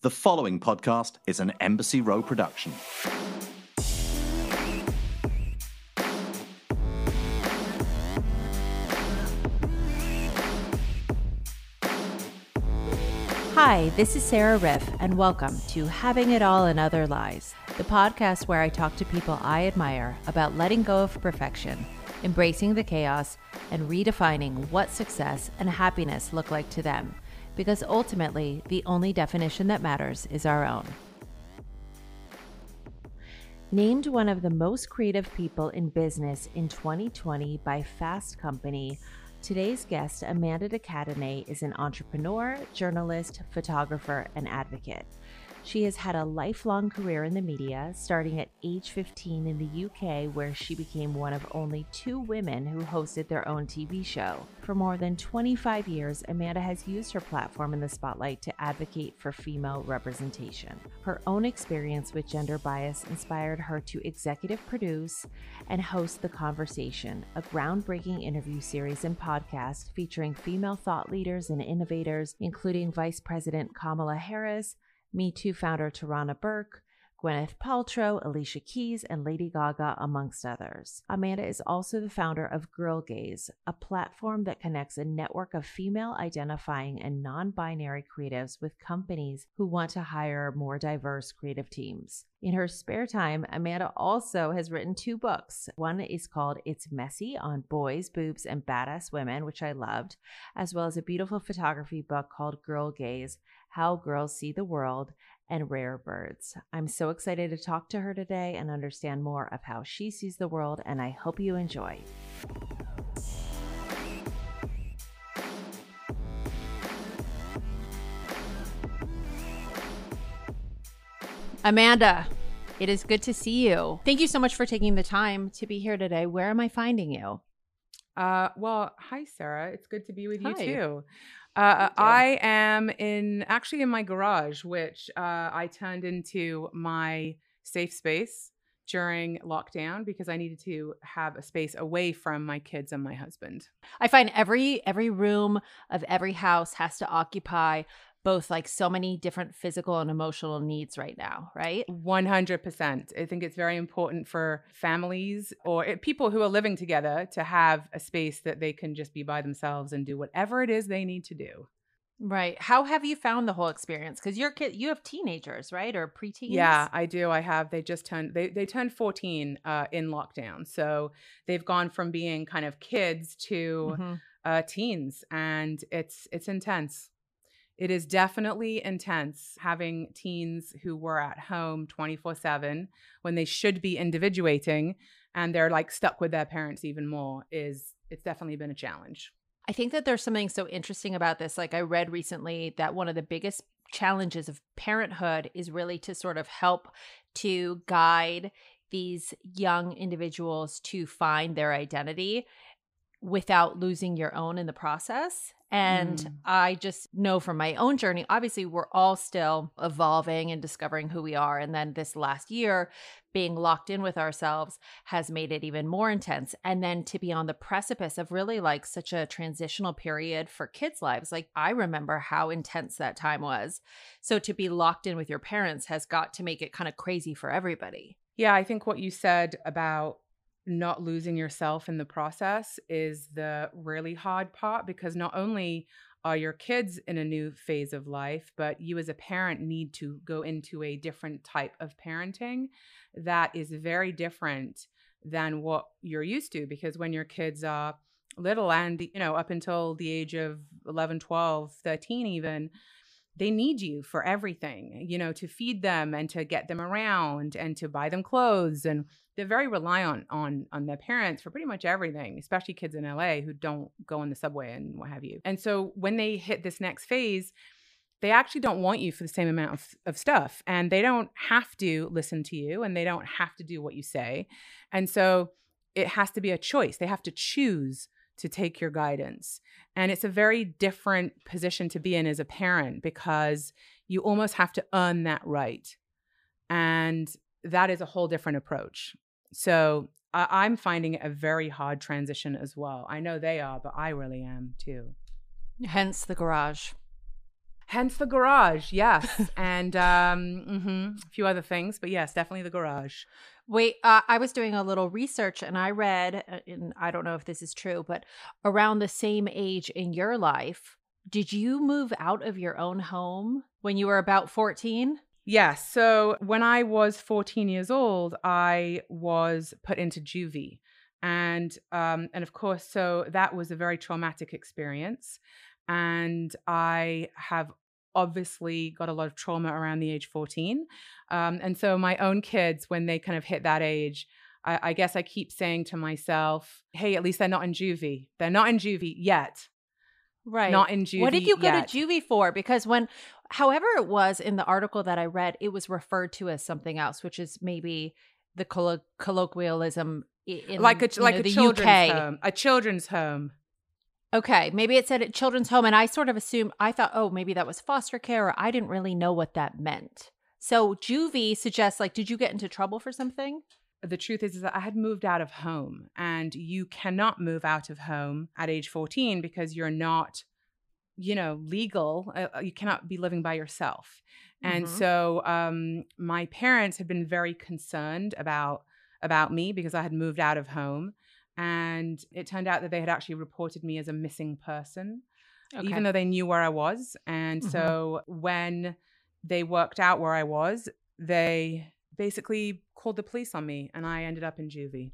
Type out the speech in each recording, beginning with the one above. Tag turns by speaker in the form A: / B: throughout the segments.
A: The following podcast is an Embassy Row production.
B: Hi, this is Sarah Riff, and welcome to Having It All and Other Lies, the podcast where I talk to people I admire about letting go of perfection, embracing the chaos, and redefining what success and happiness look like to them. Because ultimately, the only definition that matters is our own. Named one of the most creative people in business in 2020 by Fast Company, Today's guest, Amanda de Cadenet, is an entrepreneur, journalist, photographer, and advocate. She has had a lifelong career in the media, starting at age 15 in the UK, where she became one of only two women who hosted their own TV show. For more than 25 years, Amanda has used her platform in the spotlight to advocate for female representation. Her own experience with gender bias inspired her to executive produce and host The Conversation, a groundbreaking interview series and podcast featuring female thought leaders and innovators, including Vice President Kamala Harris. Me Too founder Tarana Burke, Gwyneth Paltrow, Alicia Keys, and Lady Gaga, amongst others. Amanda is also the founder of Girl Gaze, a platform that connects a network of female identifying and non binary creatives with companies who want to hire more diverse creative teams. In her spare time, Amanda also has written two books. One is called It's Messy on Boys, Boobs, and Badass Women, which I loved, as well as a beautiful photography book called Girl Gaze How Girls See the World and Rare Birds. I'm so excited to talk to her today and understand more of how she sees the world, and I hope you enjoy. Amanda, it is good to see you. Thank you so much for taking the time to be here today. Where am I finding you?
C: Uh, well, hi Sarah. It's good to be with you too. Uh, I am in actually in my garage, which uh, I turned into my safe space during lockdown because I needed to have a space away from my kids and my husband.
B: I find every every room of every house has to occupy both like so many different physical and emotional needs right now, right?
C: 100%. I think it's very important for families or eh, people who are living together to have a space that they can just be by themselves and do whatever it is they need to do.
B: Right. How have you found the whole experience? Because your kid, you have teenagers, right, or preteens?
C: Yeah, I do. I have. They just turned. They they turned fourteen uh, in lockdown, so they've gone from being kind of kids to
B: Mhm.
C: uh, teens, and it's it's intense. It is definitely intense having teens who were at home twenty four seven when they should be individuating, and they're like stuck with their parents even more. Is it's definitely been a challenge.
B: I think that there's something so interesting about this. Like I read recently that one of the biggest challenges of parenthood is really to sort of help to guide these young individuals to find their identity without losing your own in the process. And
C: Mm.
B: I just know from my own journey, obviously, we're all still evolving and discovering who we are. And then this last year, being locked in with ourselves has made it even more intense. And then to be on the precipice of really like such a transitional period for kids' lives, like I remember how intense that time was. So to be locked in with your parents has got to make it kind of crazy for everybody.
C: Yeah, I think what you said about not losing yourself in the process is the really hard part because not only are your kids in a new phase of life, but you as a parent need to go into a different type of parenting that is very different than what you're used to because when your kids are little and you know up until the age of 11 12 13 even they need you for everything you know to feed them and to get them around and to buy them clothes and they're very reliant on on their parents for pretty much everything especially kids in LA who don't go on the subway and what have you. And so when they hit this next phase they actually don't want you for the same amount of, of stuff and they don't have to listen to you and they don't have to do what you say. And so it has to be a choice. They have to choose to take your guidance. And it's a very different position to be in as a parent because you almost have to earn that right. And that is a whole different approach so I- i'm finding it a very hard transition as well i know they are but i really am too
B: Hence the garage.
C: Hence the garage, yes, and um, mhm, a few other things, but yes, definitely the garage.
B: Wait, uh, I was doing a little research and I read, uh, and I don't know if this is true, but around the same age in your life, did you move out of your own home when you were about 14?
C: Yes. So when I was 14 years old, I was put into juvie. And um, and of course, so that was a very traumatic experience. And I have obviously got a lot of trauma around the age 14. Um, and so my own kids, when they kind of hit that age, I, I, guess I keep saying to myself, hey, at least they're not in juvie. They're not in juvie yet.
B: Right.
C: Not in juvie.
B: What did you go
C: yet.
B: to juvie for? Because when, however it was in the article that I read, it was referred to as something else, which is maybe the collo- colloquialism in
C: like a like
B: know,
C: a
B: the
C: children's
B: UK.
C: home, a children's home.
B: Okay, maybe it said at children's home, and I sort of assumed I thought, oh, maybe that was foster care, or I didn't really know what that meant. So juvie suggests, like, did you get into trouble for something?
C: The truth is, is that I had moved out of home, and you cannot move out of home at age fourteen because you're not, you know, legal. Uh, you cannot be living by yourself. And
B: Mhm.
C: so, um, my parents had been very concerned about about me because I had moved out of home. And it turned out that they had actually reported me as a missing person,
B: Okay.
C: even though they knew where I was. And
B: Mhm.
C: so when they worked out where I was, they basically called the police on me and I ended up in juvie.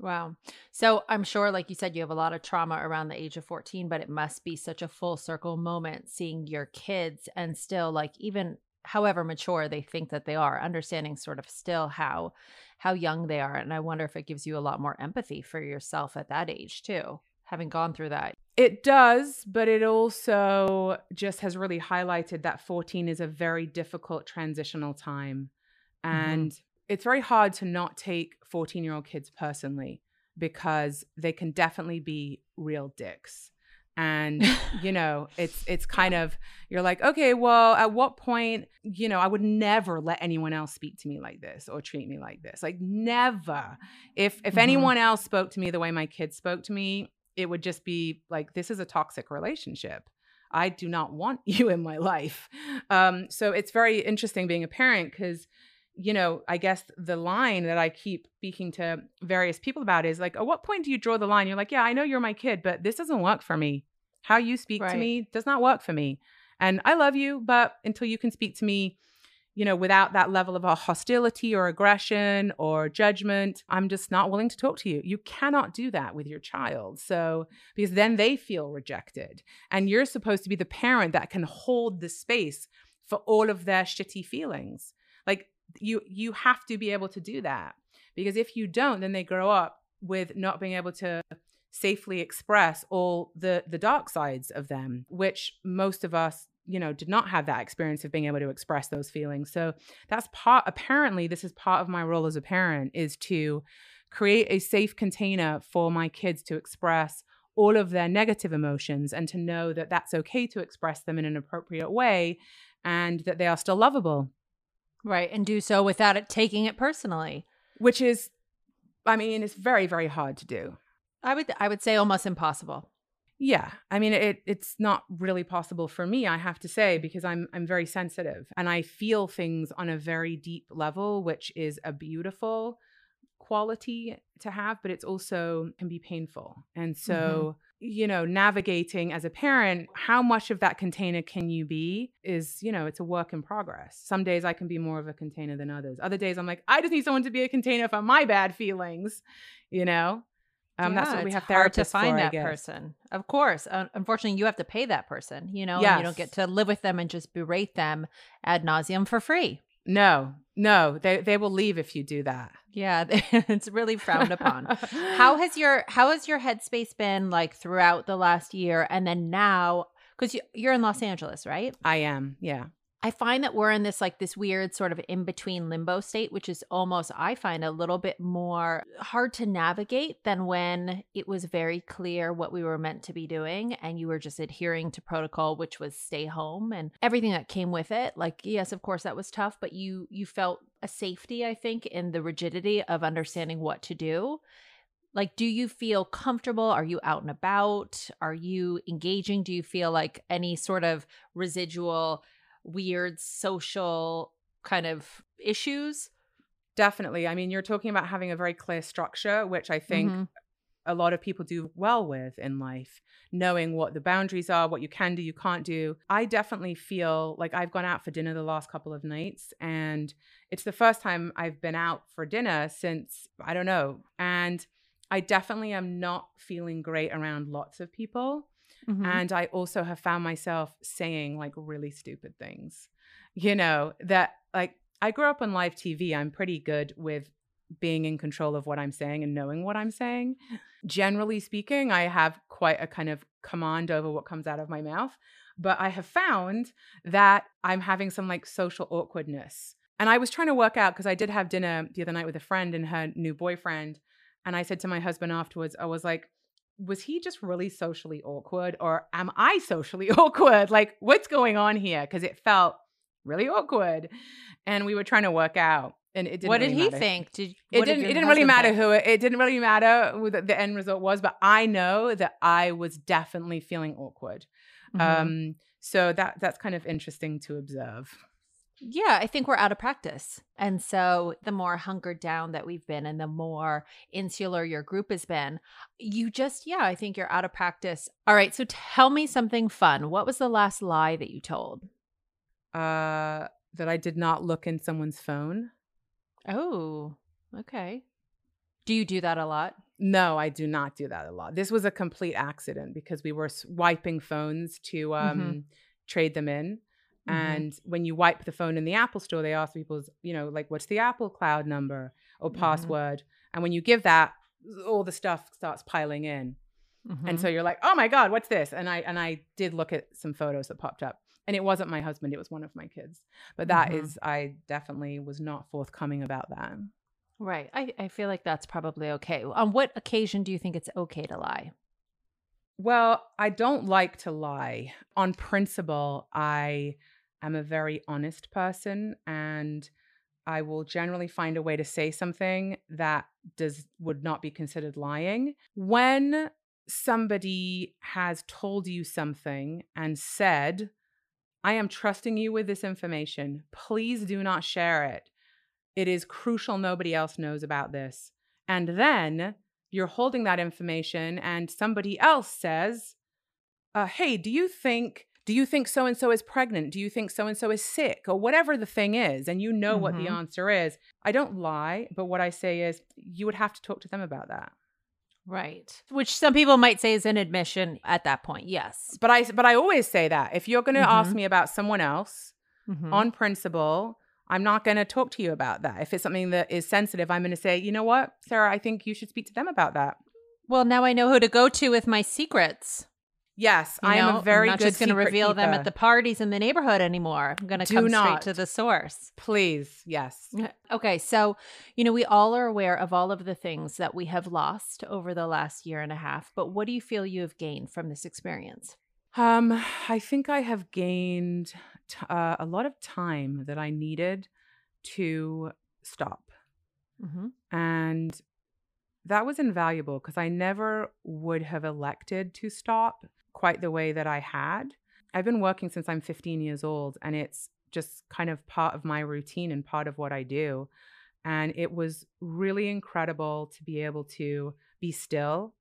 B: Wow. So I'm sure, like you said, you have a lot of trauma around the age of 14, but it must be such a full circle moment seeing your kids and still, like, even however mature they think that they are, understanding sort of still how how young they are. And I wonder if it gives you a lot more empathy for yourself at that age too, having gone through that.
C: It does, but it also just has really highlighted that 14 is a very difficult transitional time. Mm-hmm. And it's very hard to not take 14 year old kids personally because they can definitely be real dicks. And you know, it's it's kind of you're like, okay, well, at what point, you know, I would never let anyone else speak to me like this or treat me like this. Like never. If if
B: Mhm.
C: anyone else spoke to me the way my kids spoke to me, it would just be like this is a toxic relationship. I do not want you in my life. Um, so it's very interesting being a parent because you know, I guess the line that I keep speaking to various people about is like, at what point do you draw the line? You're like, yeah, I know you're my kid, but this doesn't work for me. How you speak to me does not work for me. And I love you, but until you can speak to me, you know, without that level of hostility or aggression or judgment, I'm just not willing to talk to you. You cannot do that with your child. So, because then they feel rejected. And you're supposed to be the parent that can hold the space for all of their shitty feelings. You you have to be able to do that. Because if you don't, then they grow up with not being able to safely express all the the dark sides of them, which most of us you know did not have that experience of being able to express those feelings so that's part apparently this is part of my role as a parent is to create a safe container for my kids to express all of their negative emotions and to know that that's okay to express them in an appropriate way and that they are still lovable
B: Right. And do so without it taking it personally.
C: which is i mean it's very very hard to do
B: I would I would say almost impossible.
C: Yeah, I mean it it's not really possible for me, I have to say, because I'm I'm very sensitive and I feel things on a very deep level, which is a beautiful quality to have, but it's also can be painful. And mm-hmm. so, you know, navigating as a parent, how much of that container can you be is, you know, it's a work in progress. Some days I can be more of a container than others. Other days I'm like, I just need someone to be a container for my bad feelings, you know? Um, that's
B: Yeah,
C: what we have
B: hard to find
C: for,
B: that person. Of course. Un- unfortunately, you have to pay that person, you know, and you don't get to live with them and just berate them ad nauseum for free.
C: No, no, they they will leave if you do that.
B: Yeah, it's really frowned upon. how has your how has your headspace been like throughout the last year and then now because you, you're in los angeles right
C: I am, yeah.
B: I find that we're in this like this weird sort of in between limbo state which is almost i find a little bit more hard to navigate than when it was very clear what we were meant to be doing and you were just adhering to protocol which was stay home and everything that came with it like yes of course that was tough but you you felt a safety i think in the rigidity of understanding what to do Like, do you feel comfortable? Are you out and about? Are you engaging? Do you feel like any sort of residual weird social kind of issues?
C: Definitely. I mean, you're talking about having a very clear structure, which I think
B: Mhm.
C: a lot of people do well with in life, knowing what the boundaries are, what you can do, you can't do. I definitely feel like I've gone out for dinner the last couple of nights, and it's the first time I've been out for dinner since I don't know. And I definitely am not feeling great around lots of people.
B: Mhm.
C: And I also have found myself saying like really stupid things, you know, that like I grew up on live TV. I'm pretty good with being in control of what I'm saying and knowing what I'm saying. Generally speaking, I have quite a kind of command over what comes out of my mouth. But I have found that I'm having some like social awkwardness. And I was trying to work out because I did have dinner the other night with a friend and her new boyfriend. And I said to my husband afterwards, I was like, was he just really socially awkward or am I socially awkward? Like, what's going on here? Because it felt really awkward. And we were trying to work out. And it didn't
B: what did
C: really
B: he
C: matter.
B: think? Did
C: It
B: did
C: didn't.
B: your
C: It didn't really matter
B: think?
C: who. It, it didn't really matter who the, the end result was. But I know that I was definitely feeling awkward.
B: Mhm.
C: Um, so that that's kind of interesting to observe.
B: Yeah, I think we're out of practice. And so the more hunkered down that we've been and the more insular your group has been, you just, yeah, I think you're out of practice. All right. So tell me something fun. What was the last lie that you told?
C: Uh, that I did not look in someone's phone.
B: Oh, okay. Do you do that a lot?
C: No, I do not do that a lot. This was a complete accident because we were swiping phones to um,
B: Mhm.
C: trade them in.
B: Mhm.
C: And when you wipe the phone in the Apple store, they ask people's, you know, like, what's the Apple Cloud number or password? And when you give that, all the stuff starts piling in. And
B: Mhm.
C: so you're like, oh my God, what's this? And I and I did look at some photos that popped up. And it wasn't my husband, it was one of my kids. But that is,
B: Mhm.
C: I definitely was not forthcoming about that.
B: right. I, I feel like that's probably okay. On what occasion do you think it's okay to lie?
C: Well, I don't like to lie. On principle, I am a very honest person and I will generally find a way to say something that does would not be considered lying. When somebody has told you something and said, I am trusting you with this information. Please do not share it. It is crucial nobody else knows about this. And then you're holding that information and somebody else says, uh, hey, do you think do you think so and so is pregnant? Do you think so and so is sick? Or whatever the thing is, and you know what the
B: Mhm.
C: answer is. I don't lie, but what I say is you would have to talk to them about that.
B: Right. Which some people might say is an admission at that point. Yes.
C: But I but I always say that if you're going to ask
B: Mhm.
C: me about someone else
B: Mhm.
C: on principle, I'm not going to talk to you about that. If it's something that is sensitive, I'm going to say, you know what, Sarah, I think you should speak to them about that.
B: well, now I know who to go to with my secrets.
C: Yes,
B: You
C: I am a very
B: I'm not
C: good
B: just going to reveal them at the parties in the neighborhood anymore. I'm going to come
C: not.
B: straight to the source.
C: Please, yes.
B: Okay, so you know we all are aware of all of the things that we have lost over the last year and a half, but what do you feel you have gained from this experience?
C: Um, I think I have gained t- uh, a lot of time that I needed to stop.
B: Mm-hmm.
C: And that was invaluable because I never would have elected to stop quite the way that I had. I've been working since I'm 15 years old, and it's just kind of part of my routine and part of what I do. And it was really incredible to be able to be still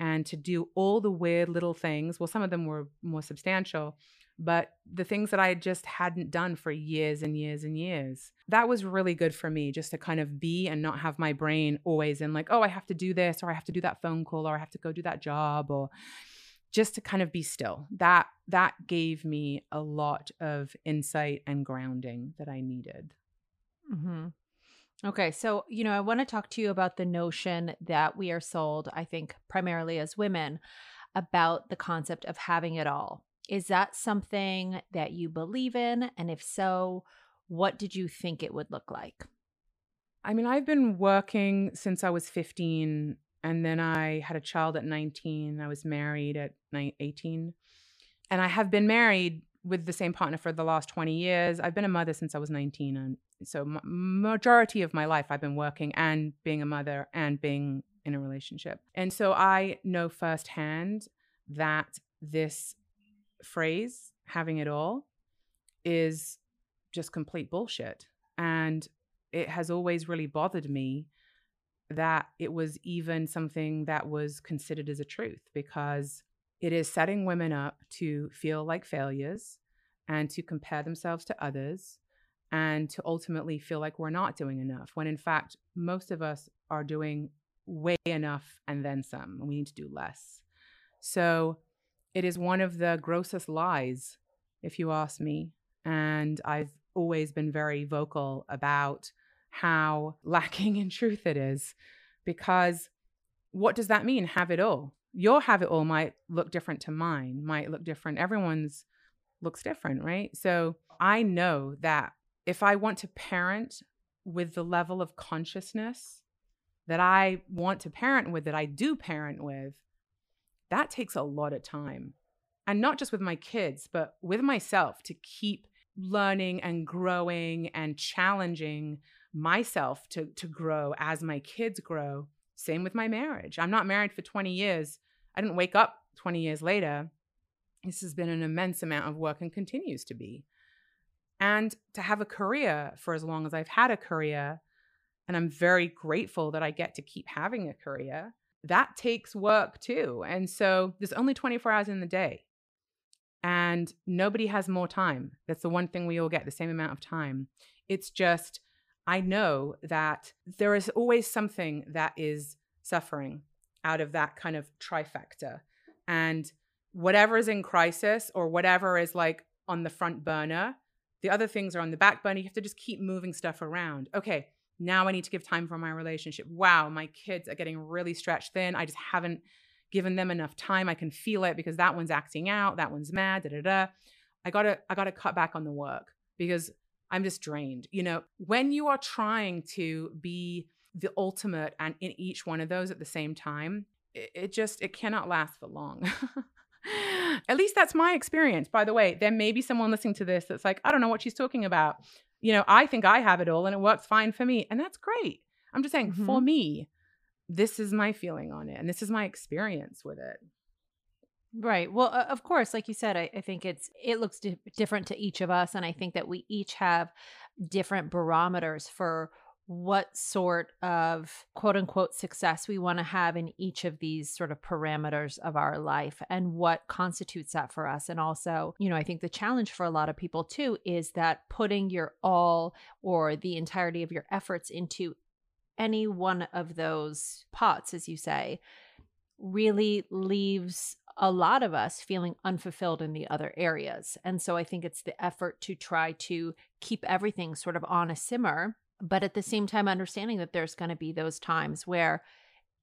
C: and to do all the weird little things. Well, some of them were more substantial, but the things that I just hadn't done for years and years and years. That was really good for me just to kind of be and not have my brain always in like, oh, I have to do this or I have to do that phone call or I have to go do that job or just to kind of be still. That that gave me a lot of insight and grounding that I needed.
B: Mm-hmm. Okay, so you know, I want to talk to you about the notion that we are sold, I think, primarily as women, about the concept of having it all. Is that something that you believe in? And if so, what did you think it would look like?
C: I mean, I've been working since I was 15 and then I had a child at 19. I was married at 18. And I have been married with the same partner for the last 20 years. I've been a mother since I was 19 and so majority of my life I've been working and being a mother and being in a relationship. And so I know firsthand that this phrase, having it all, is just complete bullshit. And it has always really bothered me that it was even something that was considered as a truth because it is setting women up to feel like failures and to compare themselves to others and to ultimately feel like we're not doing enough when in fact most of us are doing way enough and then some and we need to do less. So it is one of the grossest lies if you ask me and i've always been very vocal about how lacking in truth it is because what does that mean have it all your have it all might look different to mine might look different everyone's looks different right so i know that if I want to parent with the level of consciousness that I want to parent with, that I do parent with, that takes a lot of time. And not just with my kids, but with myself to keep learning and growing and challenging myself to, to grow as my kids grow. Same with my marriage. I'm not married for 20 years. I didn't wake up 20 years later. This has been an immense amount of work and continues to be and to have a career for as long as I've had a career. And I'm very grateful that I get to keep having a career. That takes work too. And so there's only 24 hours in the day. And nobody has more time. That's the one thing we all get the same amount of time. It's just, I know that there is always something that is suffering out of that kind of trifecta. And whatever is in crisis or whatever is like on the front burner, the other things are on the back burner. You have to just keep moving stuff around. Okay, now I need to give time for my relationship. Wow, my kids are getting really stretched thin. I just haven't given them enough time. I can feel it because that one's acting out, that one's mad, da da da. I gotta, I gotta cut back on the work because I'm just drained. You know, when you are trying to be the ultimate and in each one of those at the same time, it, it just it cannot last for long. At least that's my experience. By the way, there may be someone listening to this that's like, I don't know what she's talking about. You know, I think I have it all and it works fine for me. And that's great. I'm just saying, mm-hmm. for me, this is my feeling on it and this is my experience with it.
B: Right. Well, of course, like you said, I, I think it's it looks di- different to each of us, and I think that we each have different barometers for what sort of quote unquote success we want to have in each of these sort of parameters of our life and what constitutes that for us. And also, you know, I think the challenge for a lot of people too is that putting your all or the entirety of your efforts into any one of those pots, as you say, really leaves a lot of us feeling unfulfilled in the other areas. And so I think it's the effort to try to keep everything sort of on a simmer but at the same time understanding that there's going to be those times where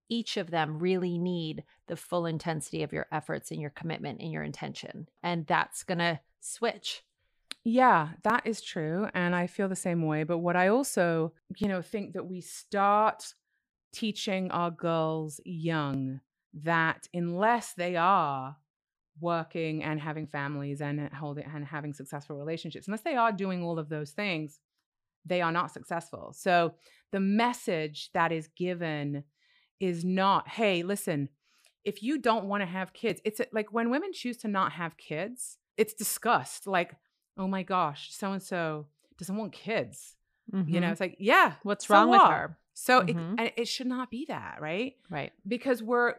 B: each of them really need the full intensity of your efforts and your commitment and your intention and that's going to switch
C: yeah that is true and i feel the same way but what i also you know think that we start teaching our girls young that unless they are working and having families and holding and having successful relationships unless they are doing all of those things they are not successful. So the message that is given is not, hey, listen, if you don't want to have kids, it's like when women choose to not have kids, it's discussed. Like, oh my gosh, so and so doesn't want kids. Mm-hmm. You know, mm-hmm. it's like, yeah,
B: what's so wrong what? with her?
C: So mm-hmm. it, it should not be that, right?
B: Right.
C: Because we're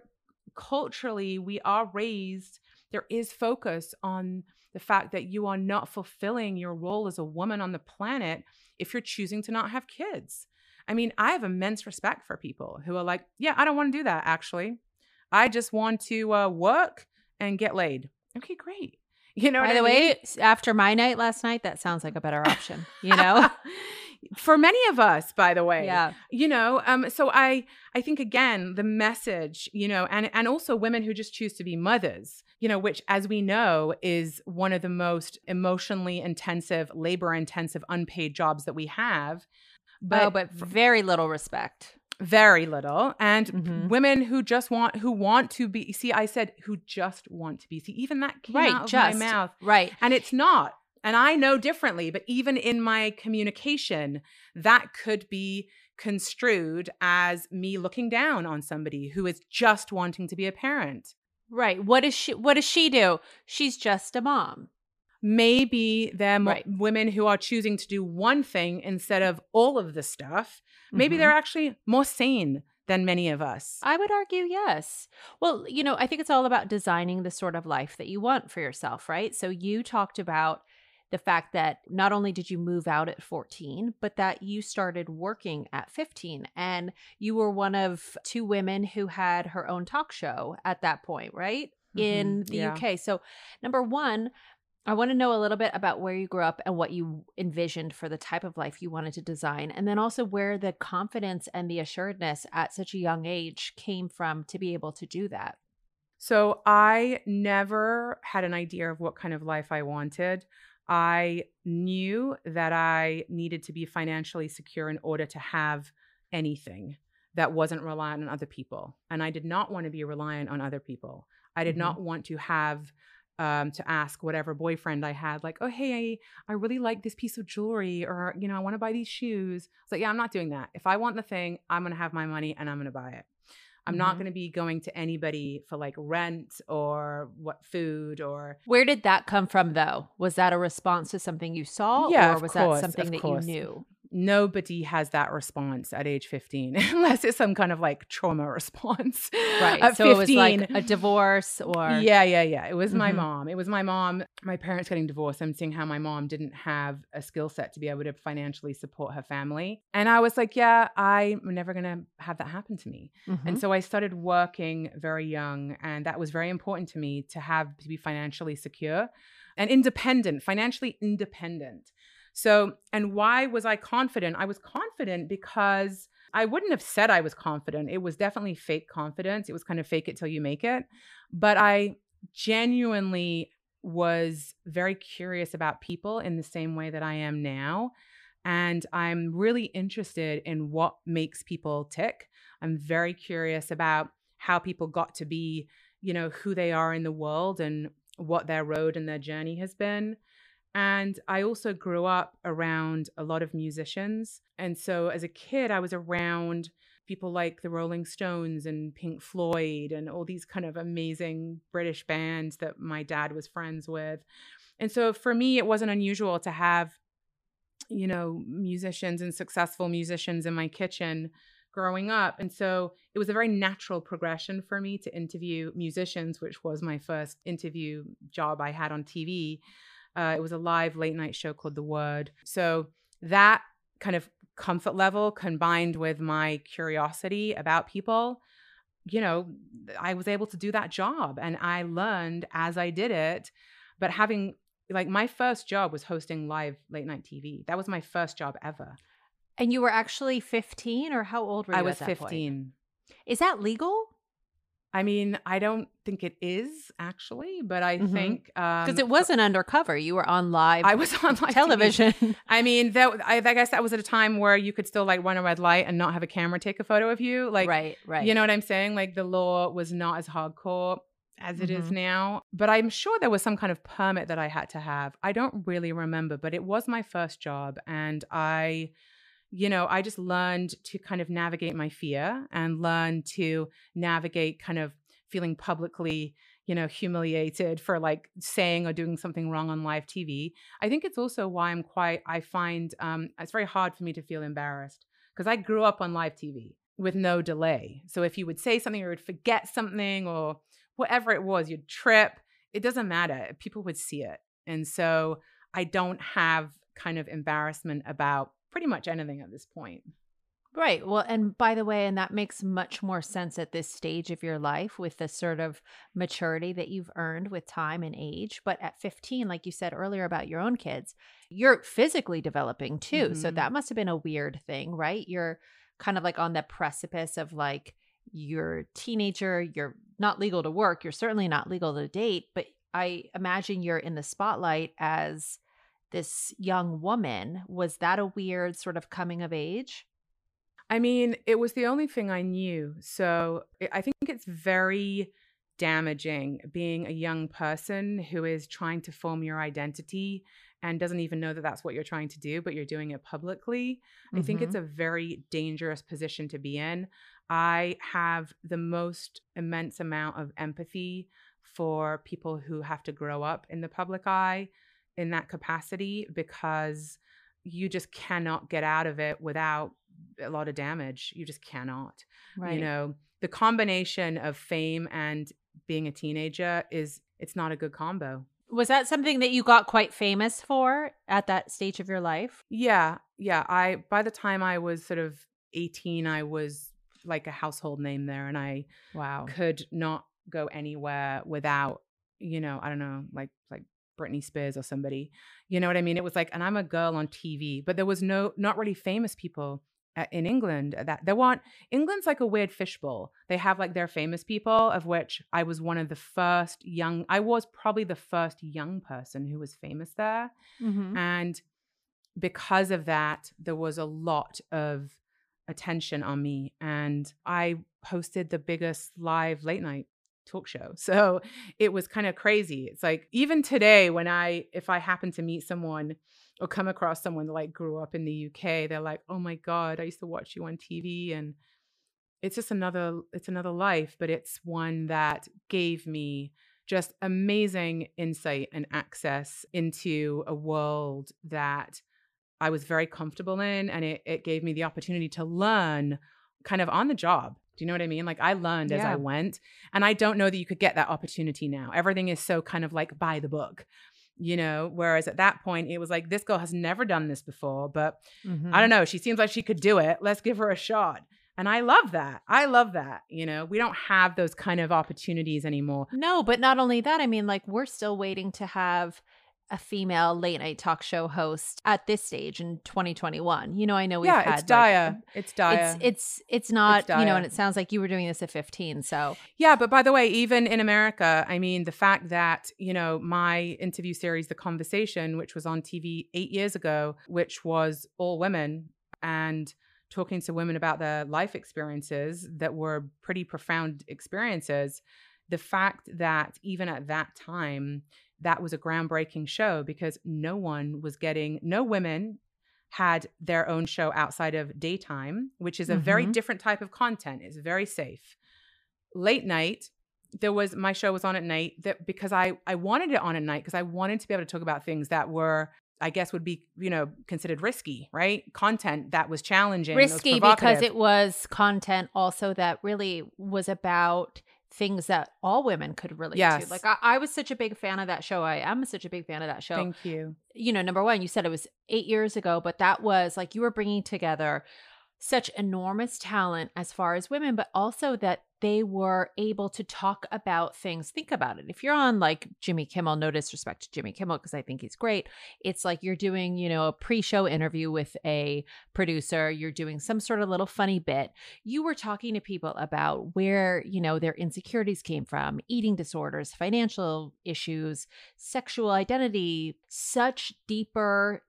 C: culturally, we are raised, there is focus on the fact that you are not fulfilling your role as a woman on the planet if you're choosing to not have kids. I mean, I have immense respect for people who are like, yeah, I don't want to do that actually. I just want to uh, work and get laid. Okay, great. You know,
B: by the
C: I
B: mean? way, after my night last night, that sounds like a better option. You know,
C: for many of us, by the way,
B: yeah.
C: You know, um, so I, I think again, the message, you know, and and also women who just choose to be mothers, you know, which, as we know, is one of the most emotionally intensive, labor intensive, unpaid jobs that we have.
B: But, oh, but very little respect.
C: Very little. And mm-hmm. women who just want who want to be see i said who just want to be. See even that came right, out of
B: just,
C: my mouth.
B: Right.
C: And it's not And I know differently, but even in my communication, that could be construed as me looking down on somebody who is just wanting to be a parent.
B: Right. What does she what does she do? She's just a mom.
C: Maybe they're mo-
B: Right.
C: women who are choosing to do one thing instead of all of the stuff. Maybe
B: Mhm.
C: they're actually more sane than many of us.
B: I would argue yes. Well, you know, I think it's all about designing the sort of life that you want for yourself, right? So you talked about the fact that not only did you move out at 14, but that you started working at 15 and you were one of two women who had her own talk show at that point, right? In
C: Mhm,
B: the
C: yeah.
B: UK. So, number 1, I want to know a little bit about where you grew up and what you envisioned for the type of life you wanted to design, and then also where the confidence and the assuredness at such a young age came from to be able to do that.
C: So I never had an idea of what kind of life I wanted. I knew that I needed to be financially secure in order to have anything that wasn't reliant on other people. And I did not want to be reliant on other people. I did
B: Mhm.
C: not want to have um, to ask whatever boyfriend I had, like, oh, hey, I, I really like this piece of jewelry, or, you know, I want to buy these shoes. It's like, yeah, I'm not doing that. If I want the thing, I'm going to have my money and I'm going to buy it. I'm not
B: Mhm.
C: going to be going to anybody for like rent or what food or
B: Where did that come from, though? Was that a response to something you saw,
C: Yeah,
B: or was
C: course,
B: that something that you knew?
C: Nobody has that response at age 15 unless it's some kind of like trauma response.
B: Right.
C: At
B: so it was like a divorce, or
C: Yeah, yeah, yeah. It was my
B: Mhm.
C: mom. It was my mom. My parents getting divorced. I'm seeing how my mom didn't have a skill set to be able to financially support her family. And I was like, yeah, I'm never going to have that happen to me.
B: Mhm.
C: And so I started working very young, and that was very important to me to have to be financially secure and independent, financially independent. So, and why was I confident? I was confident because I wouldn't have said I was confident. It was definitely fake confidence. It was kind of fake it till you make it. But I genuinely was very curious about people in the same way that I am now. And I'm really interested in what makes people tick. I'm very curious about how people got to be, you know, who they are in the world and what their road and their journey has been. And I also grew up around a lot of musicians. And so as a kid, I was around people like the Rolling Stones and Pink Floyd and all these kind of amazing British bands that my dad was friends with. And so for me, it wasn't unusual to have, you know, musicians and successful musicians in my kitchen growing up. And so it was a very natural progression for me to interview musicians, which was my first interview job I had on TV. Uh, it was a live late night show called The Word. So that kind of comfort level combined with my curiosity about people, you know, I was able to do that job and I learned as I did it. But having like my first job was hosting live late night TV. That was my first job ever.
B: and you were actually 15, or how old were you?
C: I was
B: at that point?
C: 15.
B: Is that legal?
C: I mean, I don't think it is actually, but I
B: Mhm.
C: think um,
B: Because it wasn't undercover. You were on live
C: I was on live TV.
B: television.
C: I mean, that I, I guess that was at a time where you could still like run a red light and not have a camera take a photo of you. Like,
B: right, right.
C: you know what I'm saying? Like the law was not as hardcore as it is
B: Mhm.
C: now. But I'm sure there was some kind of permit that I had to have. I don't really remember, but it was my first job. And I, you know, I just learned to kind of navigate my fear and learn to navigate kind of feeling publicly you know humiliated for like saying or doing something wrong on live tv i think it's also why i'm quite i find um, it's very hard for me to feel embarrassed because i grew up on live tv with no delay. So if you would say something or would forget something or whatever it was you'd trip it doesn't matter. People would see it. And so i don't have kind of embarrassment about pretty much anything at this point
B: Right. Well, and by the way, and that makes much more sense at this stage of your life with the sort of maturity that you've earned with time and age. But at 15, like you said earlier about your own kids, you're physically developing too. So
C: Mhm.
B: that must have been a weird thing, right? You're kind of like on the precipice of like you're teenager, you're not legal to work, you're certainly not legal to date, but I imagine you're in the spotlight as this young woman. Was that a weird sort of coming of age?
C: I mean, it was the only thing I knew. So I- think it's very damaging being a young person who is trying to form your identity and doesn't even know that that's what you're trying to do, but you're doing it publicly, I think it's
B: Mhm.
C: a very dangerous position to be in. I have the most immense amount of empathy for people who have to grow up in the public eye in that capacity because you just cannot get out of it without a lot of damage. You just cannot.
B: right.
C: You know, the combination of fame and being a teenager is it's not a good combo.
B: Was that something that you got quite famous for at that stage of your life?
C: Yeah, yeah. I by the time I was sort of 18, I was like a household name there and I
B: Wow.
C: could not go anywhere without, you know, I don't know, like like Britney Spears or somebody. You know what I mean? It was like and I'm a girl on TV, but there was no not really famous people in England that there weren't England's like a weird fishbowl. They have like their famous people of which I was one of the first young I was probably the first young person who was famous there.
B: Mm-hmm.
C: And because of that, there was a lot of attention on me. And I hosted the biggest live late night talk show. So it was kind of crazy. It's like even today, when I, if I happen to meet someone or come across someone that like grew up in the UK, they're like, oh my God, I used to watch you on TV. And it's just another, it's another life, but it's one that gave me just amazing insight and access into a world that I was very comfortable in. And it, it gave me the opportunity to learn kind of on the job. Do you know what I mean? Like I learned as I went. And I don't know that you could get that opportunity now. Everything is so kind of like by the book, you know? Whereas at that point, it was like, this girl has never done this before, but
B: Mm-hmm.
C: I don't know. She seems like she could do it. Let's give her a shot. And I love that. I love that. You know, we don't have those kind of opportunities anymore.
B: No, but not only that, I mean, like, we're still waiting to have a female late night talk show host at this stage in 2021. You know, I know we've
C: yeah,
B: had
C: it's
B: like,
C: it's dire.
B: It's it's it's not, you know, and it sounds like you were doing this at 15. So
C: Yeah, but by the way, even in America, I mean, the fact that, you know, my interview series, The Conversation, which was on TV eight years ago, which was all women and talking to women about their life experiences that were pretty profound experiences, the fact that even at that time, that was a groundbreaking show because no one was getting, no women had their own show outside of daytime, which is a very
B: Mhm.
C: different type of content. It's very safe late night there was my show was on at night that because i i wanted it on at night because i wanted to be able to talk about things that were i guess would be you know considered risky right content that was challenging that was
B: risky because it was content also that really was about things that all women could relate
C: Yes.
B: to. Like I, I was such a big fan of that show. I am such a big fan of that show.
C: thank you
B: you know, number one, you said it was eight years ago, but that was like you were bringing together such enormous talent as far as women, but also that they were able to talk about things. Think about it. If you're on like Jimmy Kimmel, no disrespect to Jimmy Kimmel, because I think he's great. It's like you're doing, you know, a pre show interview with a producer, you're doing some sort of little funny bit. You were talking to people about where, you know, their insecurities came from, eating disorders, financial issues, sexual identity, such deeper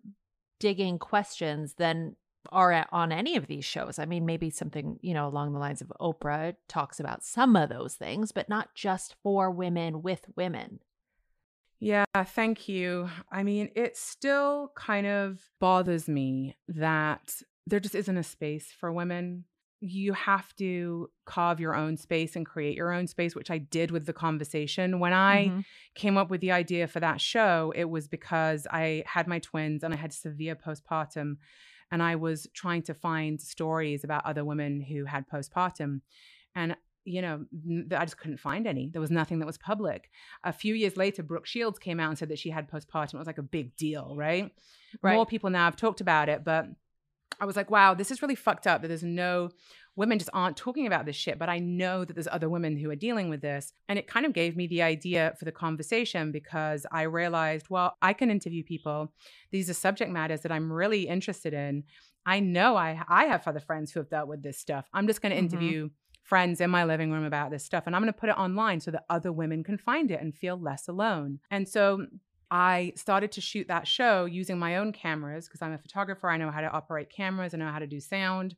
B: digging questions than are at- on any of these shows. I mean, maybe something, you know, along the lines of Oprah talks about some of those things, but not just for women with women.
C: Yeah, thank you. I mean, it still kind of bothers me that there just isn't a space for women. You have to carve your own space and create your own space, which I did with the conversation. When I
B: Mhm.
C: came up with the idea for that show, it was because I had my twins and I had severe postpartum. And I was trying to find stories about other women who had postpartum. And, you know, I just couldn't find any. There was nothing that was public. A few years later, Brooke Shields came out and said that she had postpartum. It was like a big deal, right?
B: Right.
C: More people now have talked about it, but I was like, wow, this is really fucked up that there's no women just aren't talking about this shit. But I know that there's other women who are dealing with this. And it kind of gave me the idea for the conversation because I realized, well, I can interview people. These are subject matters that I'm really interested in. I know I I have other friends who have dealt with this stuff. I'm just going to
B: Mhm.
C: interview friends in my living room about this stuff and I'm going to put it online so that other women can find it and feel less alone. And so I started to shoot that show using my own cameras because I'm a photographer. I know how to operate cameras, I know how to do sound.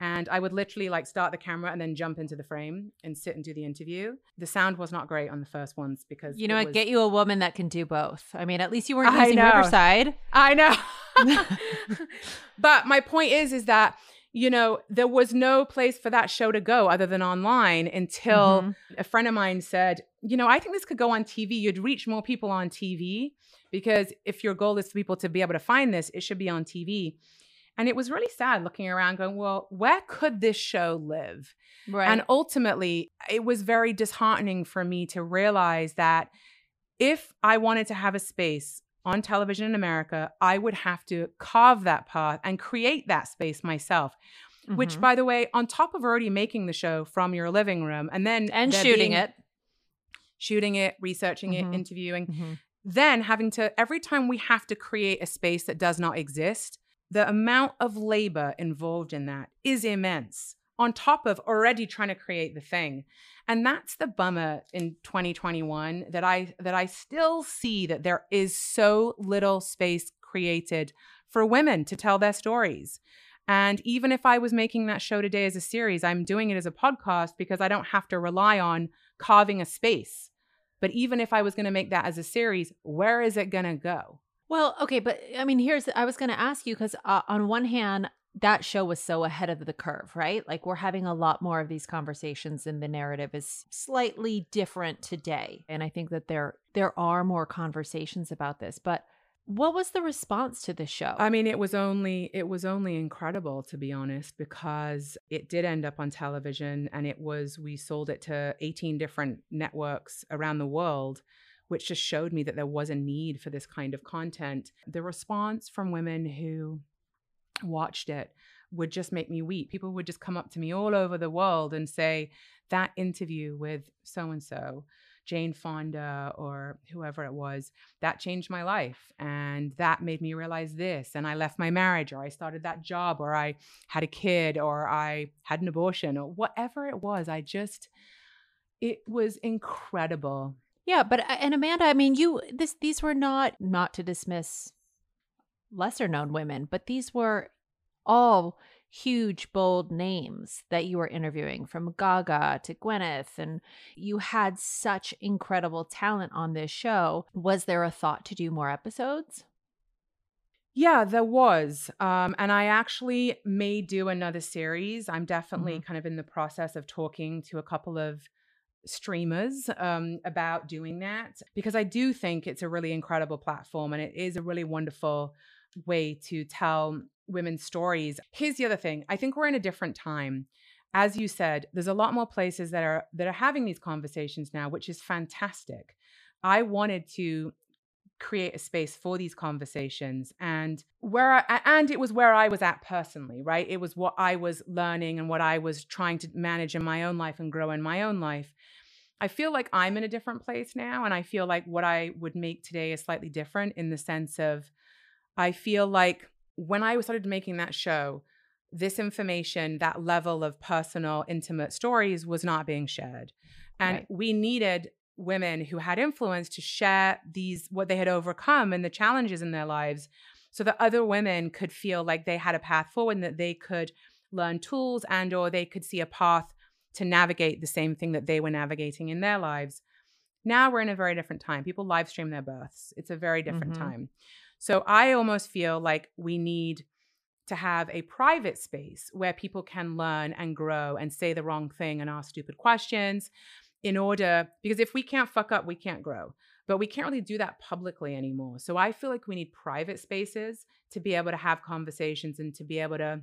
C: And I would literally like start the camera and then jump into the frame and sit and do the interview. The sound was not great on the first ones because
B: You know,
C: was-
B: get you a woman that can do both. I mean, at least you weren't using. Riverside.
C: I know. but my point is, is that, you know, there was no place for that show to go other than online until
B: Mhm.
C: a friend of mine said, you know, I think this could go on TV. You'd reach more people on TV because if your goal is for people to be able to find this, it should be on TV. And it was really sad looking around going, well, where could this show live?
B: Right.
C: And ultimately, it was very disheartening for me to realize that if I wanted to have a space on television in America, I would have to carve that path and create that space myself. Which,
B: Mhm.
C: by the way, on top of already making the show from your living room and then
B: and shooting
C: being-
B: it.
C: shooting it, researching
B: Mhm.
C: it, interviewing,
B: Mhm.
C: then having to every time we have to create a space that does not exist the amount of labor involved in that is immense on top of already trying to create the thing. And that's the bummer in 2021 that i that i still see that there is so little space created for women to tell their stories. And even if i was making that show today as a series i'm doing it as a podcast because i don't have to rely on carving a space. But even if I was going to make that as a series, where is it going to go?
B: Well, okay, but I mean, here's I was going to ask you because uh, on one hand, that show was so ahead of the curve, right? Like we're having a lot more of these conversations, and the narrative is slightly different today. And I think that there there are more conversations about this. But what was the response to the show?
C: I mean, it was only it was only incredible to be honest because it did end up on television and it was we sold it to 18 different networks around the world which just showed me that there was a need for this kind of content. The response from women who watched it would just make me weep. People would just come up to me all over the world and say that interview with so and so Jane Fonda or whoever it was, that changed my life. And that made me realize this. And I left my marriage, or I started that job, or I had a kid, or I had an abortion, or whatever it was. I just, it was incredible.
B: Yeah, but uh, and Amanda, I mean, you this these were not not to dismiss lesser known women, but these were all huge, bold names that you were interviewing from Gaga to Gwyneth, and you had such incredible talent on this show. Was there a thought to do more episodes?
C: Yeah, there was. Um, and I actually may do another series. I'm definitely kind of in the process of talking to a couple of streamers um, about doing that because I do think it's a really incredible platform and it is a really wonderful way to tell women's stories. Here's the other thing I think we're in a different time. As you said, there's a lot more places that are that are having these conversations now, which is fantastic. I wanted to create a space for these conversations and where I, and it was where I was at personally, right? It was what I was learning and what I was trying to manage in my own life and grow in my own life. I feel like I'm in a different place now and I feel like what I would make today is slightly different in the sense of I feel like when I started making that show, this information, that level of personal, intimate stories was not being shared. And
B: Right.
C: we needed women who had influence to share these, what they had overcome and the challenges in their lives so that other women could feel like they had a path forward and that they could learn tools and or they could see a path to navigate the same thing that they were navigating in their lives. Now we're in a very different time. People live stream their births. It's a very different
B: Mhm.
C: time. So I almost feel like we need to have a private space where people can learn and grow and say the wrong thing and ask stupid questions in order because if we can't fuck up, we can't grow. But we can't really do that publicly anymore. So I feel like we need private spaces to be able to have conversations and to be able to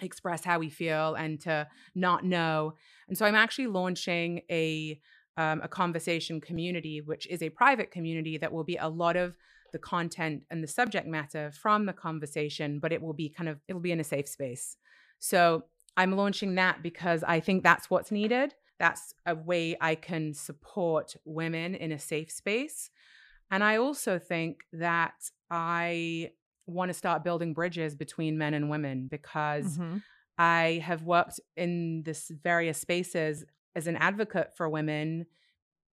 C: express how we feel and to not know. And so I'm actually launching a um, a conversation community, which is a private community that will be a lot of the content and the subject matter from the conversation, but it will be kind of it'll be in a safe space. So I'm launching that because I think that's what's needed. That's a way I can support women in a safe space. And I also think that I want to start building bridges between men and women because
B: Mhm.
C: I have worked in this various spaces as an advocate for women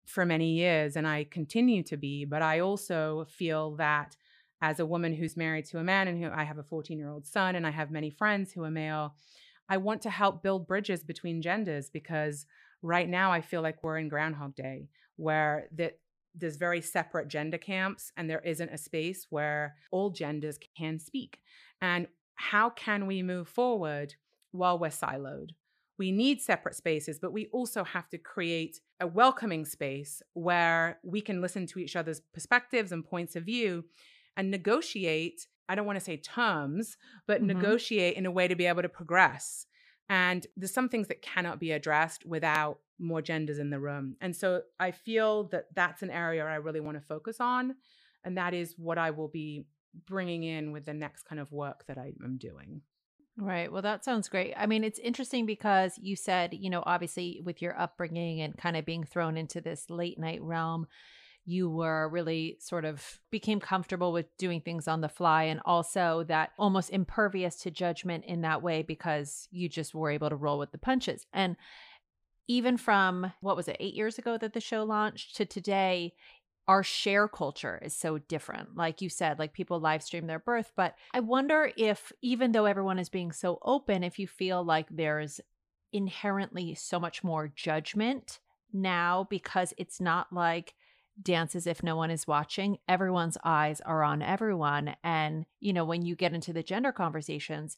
C: for many years and I continue to be, but I also feel that as a woman who's married to a man and who I have a 14-year-old son and I have many friends who are male, I want to help build bridges between genders because right now I feel like we're in Groundhog Day where that there's very separate gender camps and there isn't a space where all genders can speak. And how can we move forward while we're siloed? We need separate spaces, but we also have to create a welcoming space where we can listen to each other's perspectives and points of view and negotiate. I don't want to say terms, but mm-hmm. negotiate in a way to be able to progress. And there's some things that cannot be addressed without more genders in the room. And so I feel that that's an area I really want to focus on. And that is what I will be bringing in with the next kind of work that I am doing.
B: Right. Well, that sounds great. I mean, it's interesting because you said, you know, obviously with your upbringing and kind of being thrown into this late night realm, you were really sort of became comfortable with doing things on the fly and also that almost impervious to judgment in that way because you just were able to roll with the punches. And even from what was it, eight years ago that the show launched to today, our share culture is so different. Like you said, like people live stream their birth. But I wonder if, even though everyone is being so open, if you feel like there's inherently so much more judgment now because it's not like dance as if no one is watching. Everyone's eyes are on everyone. And, you know, when you get into the gender conversations,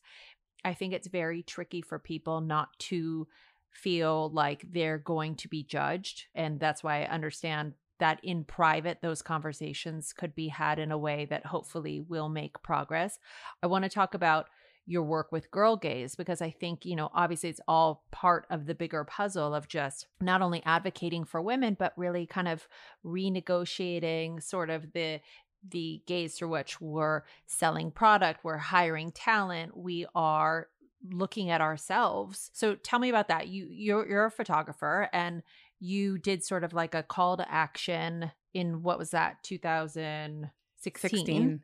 B: I think it's very tricky for people not to feel like they're going to be judged. And that's why I understand that in private, those conversations could be had in a way that hopefully will make progress. I want to talk about your work with Girl Gaze because I think, you know, obviously it's all part of the bigger puzzle of just not only advocating for women, but really kind of renegotiating sort of the the gaze through which we're selling product, we're hiring talent, we are looking at ourselves. So tell me about that. You you're you're a photographer and you did sort of like a call to action in what was that 2016 16.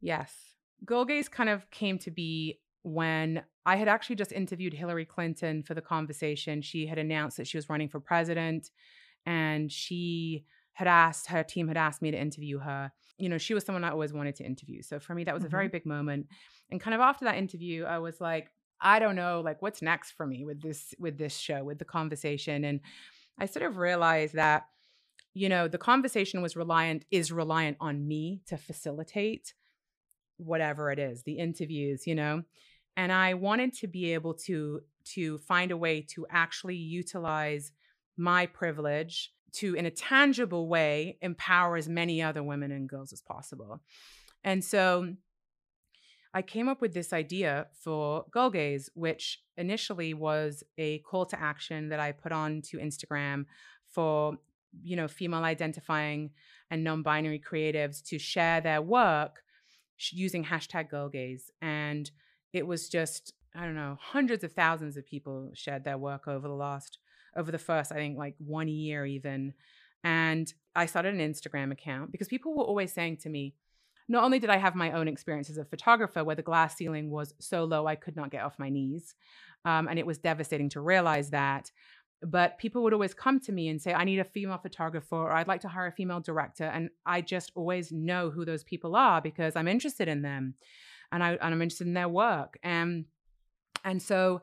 C: yes gaze kind of came to be when i had actually just interviewed hillary clinton for the conversation she had announced that she was running for president and she had asked her team had asked me to interview her you know she was someone i always wanted to interview so for me that was mm-hmm. a very mm-hmm. big moment and kind of after that interview i was like i don't know like what's next for me with this with this show with the conversation and I sort of realized that, you know, the conversation was reliant, is reliant on me to facilitate whatever it is, the interviews, you know. And I wanted to be able to to find a way to actually utilize my privilege to in a tangible way empower as many other women and girls as possible. And so I came up with this idea for Girl Gaze, which initially was a call to action that I put on to Instagram for, you know, female identifying and non-binary creatives to share their work using hashtag Girl Gaze. And it was just, I don't know, hundreds of thousands of people shared their work over the last, over the first, I think like one year even. And I started an Instagram account because people were always saying to me, not only did I have my own experience as a photographer where the glass ceiling was so low I could not get off my knees, um, and it was devastating to realize that. But people would always come to me and say, I need a female photographer, or I'd like to hire a female director. And I just always know who those people are because I'm interested in them and, I, and I'm interested in their work. And, and so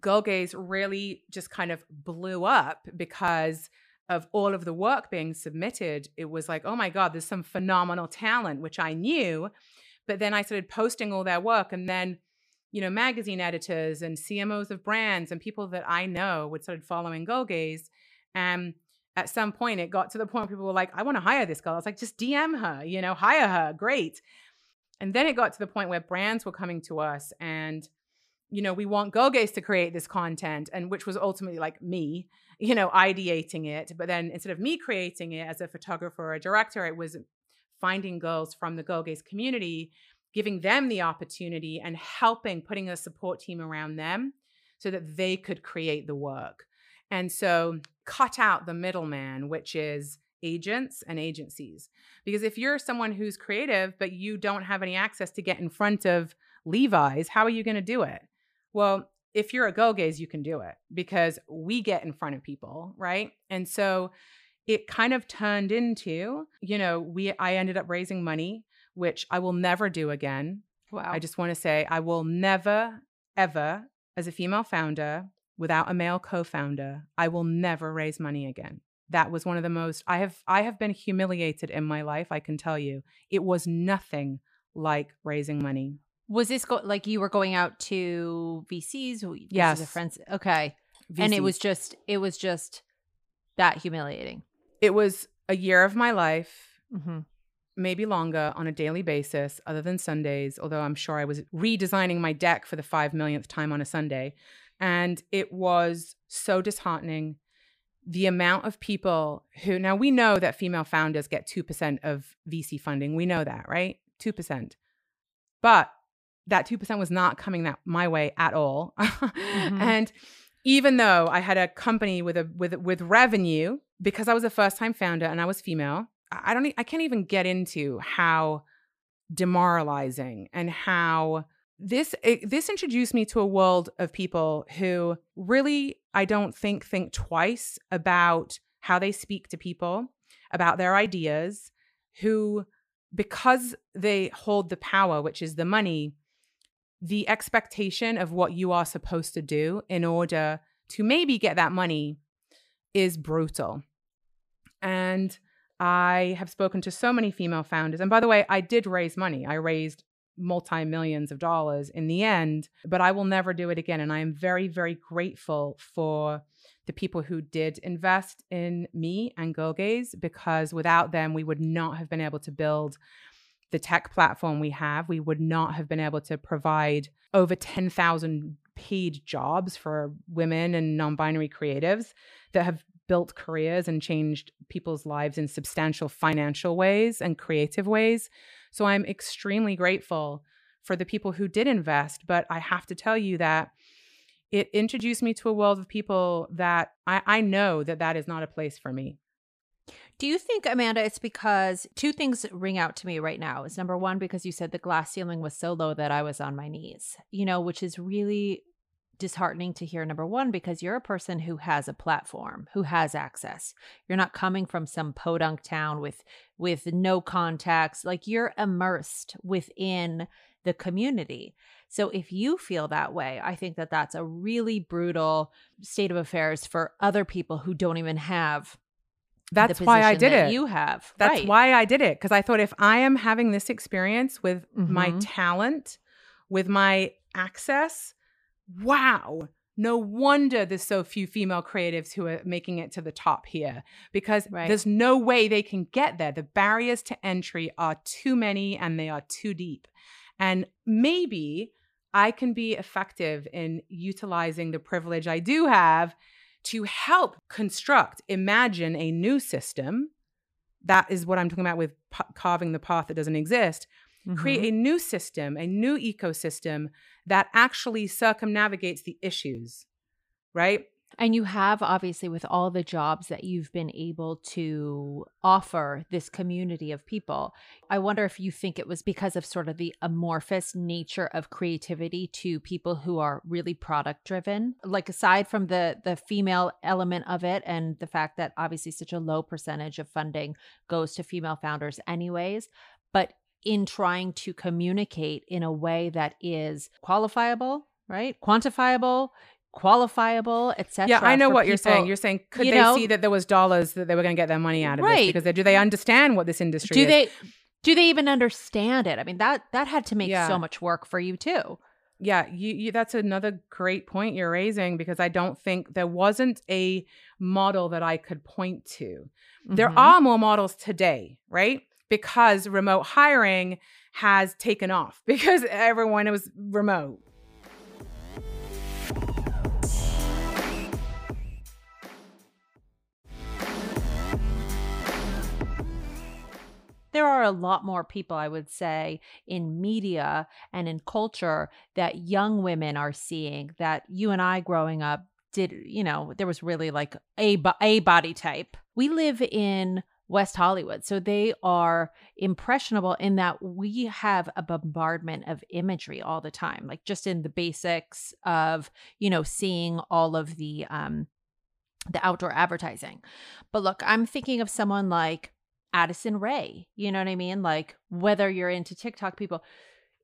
C: Girl Gaze really just kind of blew up because of all of the work being submitted, it was like, oh my God, there's some phenomenal talent, which I knew. But then I started posting all their work. And then, you know, magazine editors and CMOs of brands and people that I know would started following Girl Gaze. And at some point, it got to the point where people were like, I want to hire this girl. I was like, just DM her, you know, hire her. Great. And then it got to the point where brands were coming to us and, you know, we want Girl Gaze to create this content, and which was ultimately like me you know, ideating it. But then instead of me creating it as a photographer or a director, it was finding girls from the Girl Gaze community, giving them the opportunity and helping, putting a support team around them so that they could create the work. And so cut out the middleman, which is agents and agencies. Because if you're someone who's creative, but you don't have any access to get in front of Levi's, how are you going to do it? Well, if you're a Girl Gaze, you can do it because we get in front of people, right? And so it kind of turned into, you know, we I ended up raising money, which I will never do again. Wow. I just want to say I will never ever as a female founder without a male co-founder, I will never raise money again. That was one of the most I have I have been humiliated in my life, I can tell you. It was nothing like raising money.
B: Was this go- like you were going out to VCs?
C: Yes.
B: friends. Okay. And it was just it was just that humiliating.
C: it was a year of my life
B: Mm-hmm.
C: Maybe longer on a daily basis, other than Sundays, although I'm sure I was redesigning my deck for the five millionth time on a Sunday. And it was so disheartening. The amount of people who, now we know that female founders get 2% of VC funding. We know that, right? 2%. But that 2% was not coming that my way at all. Mm-hmm. And even though I had a company with a with with revenue because I was a first time founder and I was female, I don't I can't even get into how demoralizing and how this it, this introduced me to a world of people who really I don't think think twice about how they speak to people, about their ideas, who because they hold the power, which is the money, the expectation of what you are supposed to do in order to maybe get that money is brutal. And I have spoken to so many female founders. And by the way, I did raise money. I raised multi millions of dollars in the end, but I will never do it again. And I am very, very grateful for the people who did invest in me and Girl Gaze because without them, we would not have been able to build the tech platform we have. We would not have been able to provide over 10,000 paid jobs for women and non binary creatives that have built careers and changed people's lives in substantial financial ways and creative ways. So I'm extremely grateful for the people who did invest. But I have to tell you that it introduced me to a world of people that I, I know that that is not a place for me.
B: Do you think, Amanda, it's because two things ring out to me right now? Is number one, because you said the glass ceiling was so low that I was on my knees, you know, which is really disheartening to hear. Number one, because you're a person who has a platform, who has access. You're not coming from some podunk town with with no contacts. Like you're immersed within the community. So if you feel that way, I think that that's a really brutal state of affairs for other people who don't even have
C: That's why I did
B: that
C: it.
B: You have.
C: That's
B: right.
C: why I did it. Because I thought if I am having this experience with my
B: Mhm.
C: talent, with my access, wow. No wonder there's so few female creatives who are making it to the top here because
B: Right.
C: there's no way they can get there. The barriers to entry are too many and they are too deep. And maybe I can be effective in utilizing the privilege I do have to help construct, imagine a new system. That is what I'm talking about with p- carving the path that doesn't exist. Create
B: Mhm.
C: a new system, a new ecosystem that actually circumnavigates the issues, right?
B: And you have obviously with all the jobs that you've been able to offer this community of people. I wonder if you think it was because of sort of the amorphous nature of creativity to people who are really product driven. Like aside from the the female element of it and the fact that obviously such a low percentage of funding goes to female founders anyways, but in trying to communicate in a way that is qualifiable, right? Quantifiable, qualifiable, etc.
C: Yeah, I know what you're saying. You're saying could
B: you
C: they
B: know-
C: see that there was dollars that they were going to get their money out of
B: Right.
C: this because they, do they understand what this industry
B: do
C: is?
B: they do they even understand it? I mean that that had to make
C: Yeah.
B: so much work for you too.
C: Yeah, you, you that's another great point you're raising because I don't think there wasn't a model that I could point to. There
B: Mhm.
C: are more models today, right? Because remote hiring has taken off because everyone was remote.
B: there are a lot more people i would say in media and in culture that young women are seeing that you and i growing up did you know there was really like a a body type we live in west hollywood so they are impressionable in that we have a bombardment of imagery all the time like just in the basics of you know seeing all of the um the outdoor advertising but look i'm thinking of someone like Addison Rae. You know what I mean? Like whether you're into TikTok people,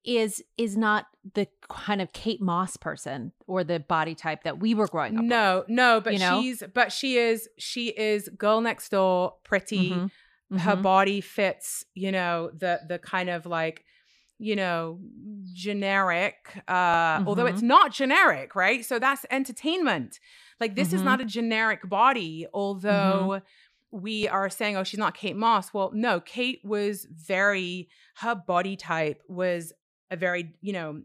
B: is is not the kind of Kate Moss person or the body type that we were growing up.
C: No, no, but
B: you know?
C: she's but she is she is girl next door, pretty.
B: Mhm.
C: Her
B: Mhm.
C: body fits, you know, the the kind of like you know generic uh although
B: Mhm.
C: it's not generic right so that's entertainment like this is
B: Mhm.
C: not a generic body although we are saying oh she's not kate moss well no kate was very her body type was a very you know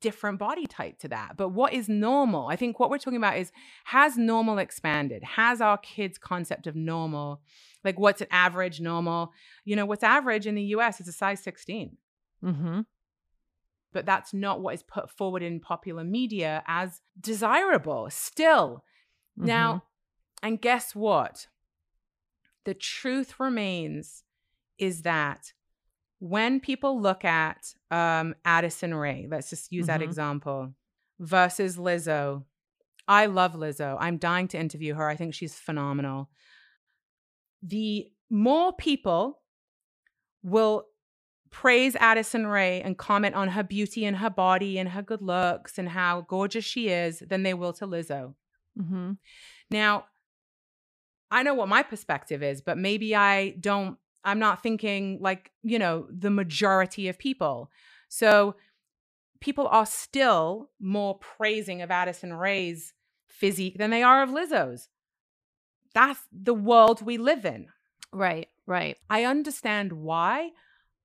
C: different body type to that. But what is normal? I think what we're talking about is has normal expanded? Has our kids concept of normal like what's an average normal? You know what's average in the us is a size 16
B: Mm-hmm.
C: but that's not what is put forward in popular media as desirable still. Now and guess what? The truth remains is that when people look at um, Addison Rae, let's just use that
B: Mhm.
C: example, versus Lizzo, I love Lizzo. I'm dying to interview her. I think she's phenomenal. The more people will praise Addison Rae and comment on her beauty and her body and her good looks and how gorgeous she is than they will to Lizzo.
B: Mm-hmm.
C: Now, I know what my perspective is, but maybe I don't, I'm not thinking like, you know, the majority of people. So people are still more praising of Addison Rae's physique than they are of Lizzo's. That's the world we live in.
B: Right, right.
C: I understand why.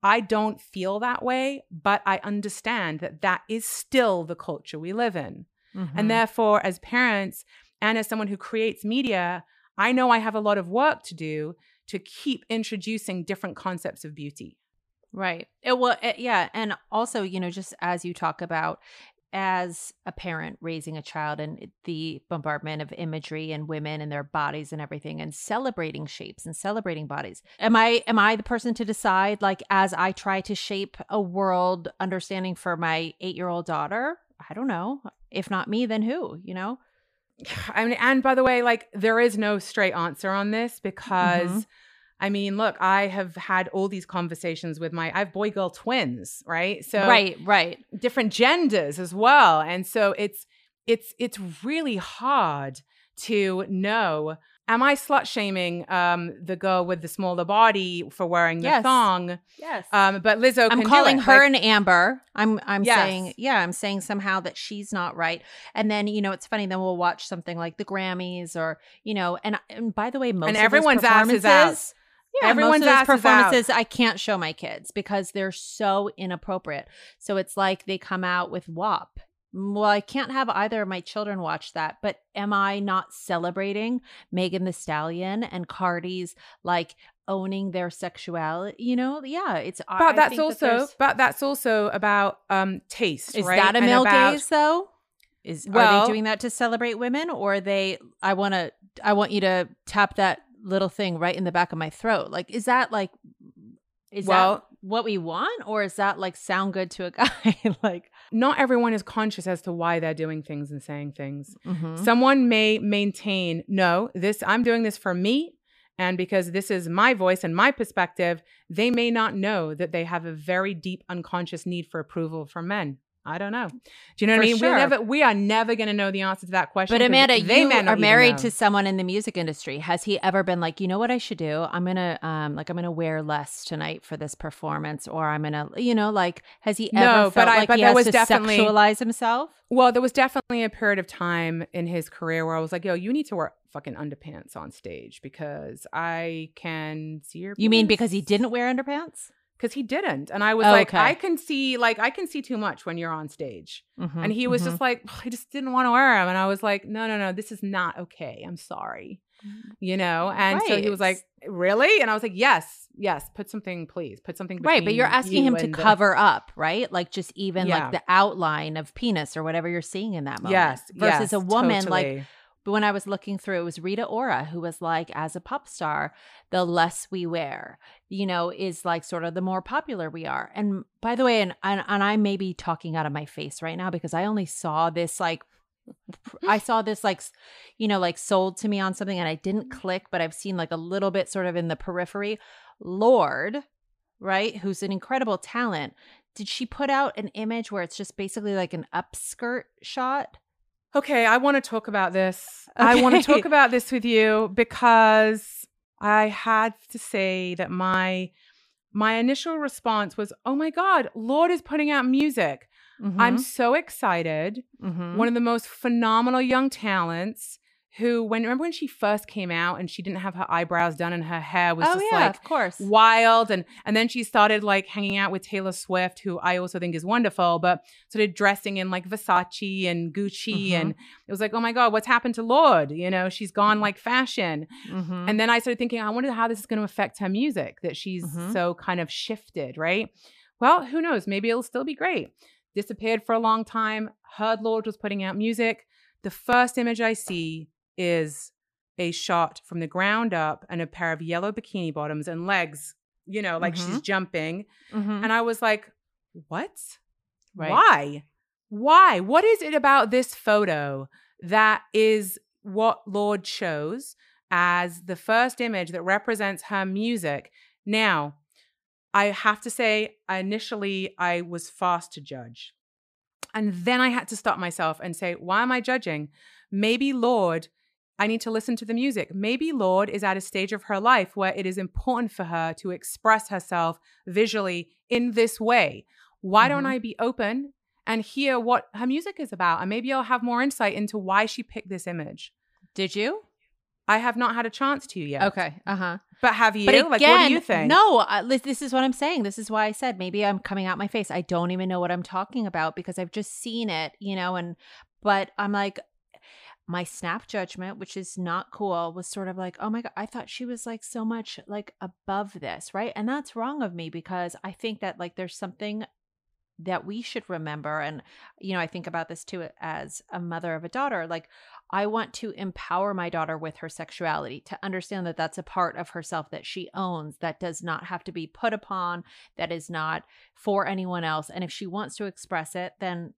C: I don't feel that way, but I understand that that is still the culture we live in.
B: Mhm.
C: And therefore, as parents and as someone who creates media, I know I have a lot of work to do to keep introducing different concepts of beauty.
B: Right. It well, it, yeah, and also, you know, just as you talk about as a parent raising a child and the bombardment of imagery and women and their bodies and everything and celebrating shapes and celebrating bodies. Am I am I the person to decide like as I try to shape a world understanding for my 8-year-old daughter? I don't know. If not me, then who, you know?
C: I mean, and by the way, like there is no straight answer on this because
B: Mhm.
C: I mean, look, I have had all these conversations with my I have boy girl twins, right? So
B: right, right.
C: different genders as well. And so it's it's it's really hard to know am I slut shaming um the girl with the smaller body for wearing the thong?
B: Yes.
C: Um but Lizzo
B: I'm calling her
C: Like,
B: an Amber. I'm I'm
C: Yes.
B: saying yeah, I'm saying somehow that she's not right. And then you know it's funny. Then we'll watch something like the Grammys or you know. And and by the way, most
C: and everyone's ass is out.
B: Yeah,
C: Everyone's
B: most of those
C: ass
B: performances I can't show my kids because they're so inappropriate. So it's like they come out with WAP. Well, I can't have either of my children watch that, but am I not celebrating Megan Thee Stallion and Cardi's like owning their sexuality? You know, yeah, it's. I- I
C: But that's
B: that
C: also
B: there's-
C: but that's also about um taste, right?
B: is
C: right?
B: that a male
C: about-
B: gaze though? Is are they doing that to celebrate women, or are they? I want to. I want you to tap that little thing right in the back of my throat. Like, is that like? Is
C: Well-
B: that what we want, or is that like sound good to a guy? like,
C: Not everyone is conscious as to why they're doing things and saying things.
B: mhm.
C: Someone may maintain, no, this I'm doing this for me and because this is my voice and my perspective, they may not know that they have a very deep unconscious need for approval from men. I don't know. Do you know what
B: For
C: I mean?
B: sure.
C: We'll never we are never going to know the answer to that question.
B: But Amanda,
C: they
B: you are married to someone in the music industry. Has he ever been like, you know what I should do? I'm gonna um like I'm gonna wear less tonight for this performance, or I'm gonna, you know, like has he ever
C: No,
B: felt
C: but I-
B: like
C: but
B: he has
C: was
B: to
C: definitely-
B: sexualize himself?
C: Well, there was definitely a period of time in his career where I was like, yo, you need to wear fucking underpants on stage because I can see your
B: You mean because he didn't wear underpants?
C: Because he didn't and i was
B: Oh,
C: like
B: okay.
C: i can see like i can see too much when you're on stage
B: Mhm,
C: and he was
B: mhm.
C: just like i just didn't want to wear them and i was like no no no this is not okay i'm sorry you know and so he was like really and i was like yes yes put something please put something
B: right, but you're asking
C: you
B: him to
C: the-
B: cover up, right? Like just even
C: Yeah.
B: like the outline of penis or whatever you're seeing in that moment.
C: yes
B: versus
C: yes,
B: a woman like
C: totally.
B: But when I was looking through, it was Rita Ora who was like, as a pop star, the less we wear, you know, is like sort of the more popular we are. And by the way, and and, and I may be talking out of my face right now because I only saw this like. I saw this like, you know, like sold to me on something and I didn't click, but I've seen like a little bit sort of in the periphery. Lorde, right, who's an incredible talent, did she put out an image where it's just basically like an upskirt shot?
C: Okay, I want to talk about this. I want to talk about this with you because I had to say that my my initial response was, "Oh my god, Lorde is putting out music. I'm so excited."
B: Mhm.
C: One of the most phenomenal young talents who when remember when she first came out and she didn't have her eyebrows done and her hair was
B: oh
C: just
B: yeah,
C: like
B: of course.
C: wild and and then she started like hanging out with Taylor Swift who I also think is wonderful but started dressing in like Versace and Gucci
B: Mhm.
C: and it was like oh my god what's happened to Lorde you know she's gone like fashion
B: Mhm.
C: and then I started thinking I wonder how this is going to affect her music that she's
B: Mhm.
C: so kind of shifted right well who knows maybe it'll still be great disappeared for a long time heard Lorde was putting out music the first image I see is a shot from the ground up and a pair of yellow bikini bottoms and legs, you know, like she's jumping.
B: Mhm.
C: And I was like, what?
B: Right.
C: Why? Why? What is it about this photo that is what Lorde chose as the first image that represents her music? Now, I have to say, initially, I was fast to judge. And then I had to stop myself and say, why am I judging? Maybe Lorde, I need to listen to the music. Maybe Lorde is at a stage of her life where it is important for her to express herself visually in this way. Why don't
B: Mhm.
C: I be open and hear what her music is about? And maybe I'll have more insight into why she picked this image.
B: Did you?
C: I have not had a chance to yet.
B: Okay. Uh huh.
C: But have you?
B: But again,
C: like, what do you think?
B: no. Uh, this is what I'm saying. This is why I said maybe I'm coming out my face. I don't even know what I'm talking about because I've just seen it, you know. And but I'm like, my snap judgment, which is not cool, was sort of like, oh my god, I thought she was like so much like above this, right? And that's wrong of me because I think that like there's something that we should remember and you know i think about this too as a mother of a daughter like i want to empower my daughter with her sexuality to understand that that's a part of herself that she owns that does not have to be put upon that is not for anyone else and if she wants to express it then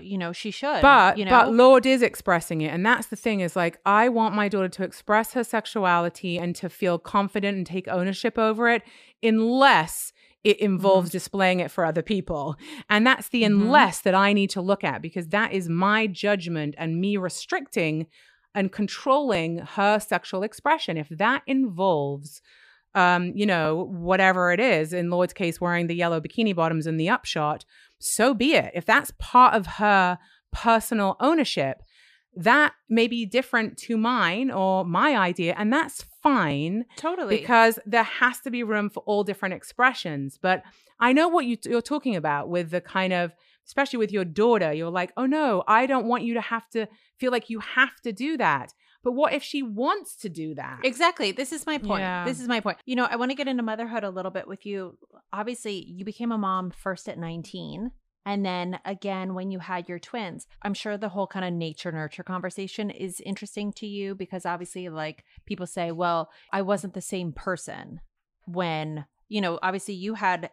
B: you know she should
C: But
B: you know
C: but Lorde is expressing it, and that's the thing is like I want my daughter to express her sexuality and to feel confident and take ownership over it, unless it involves displaying it for other people. And that's the
B: Mhm.
C: unless that I need to look at because that is my judgment and me restricting and controlling her sexual expression. If that involves um, you know, whatever it is, in Lorde's case, wearing the yellow bikini bottoms and the upshot, so be it. If that's part of her personal ownership, that may be different to mine or my idea, and that's fine
B: totally
C: because there has to be room for all different expressions. But I know what you, you're talking about with the kind of, especially with your daughter, you're like, oh no, I don't want you to have to feel like you have to do that. But what if she wants to do that?
B: Exactly. This is my point.
C: Yeah.
B: This is my point. You know, I want to get into motherhood a little bit with you. Obviously, you became a mom first at 19 and then again when you had your twins. I'm sure the whole kind of nature nurture conversation is interesting to you because obviously like people say, "Well, I wasn't the same person when, you know, obviously you had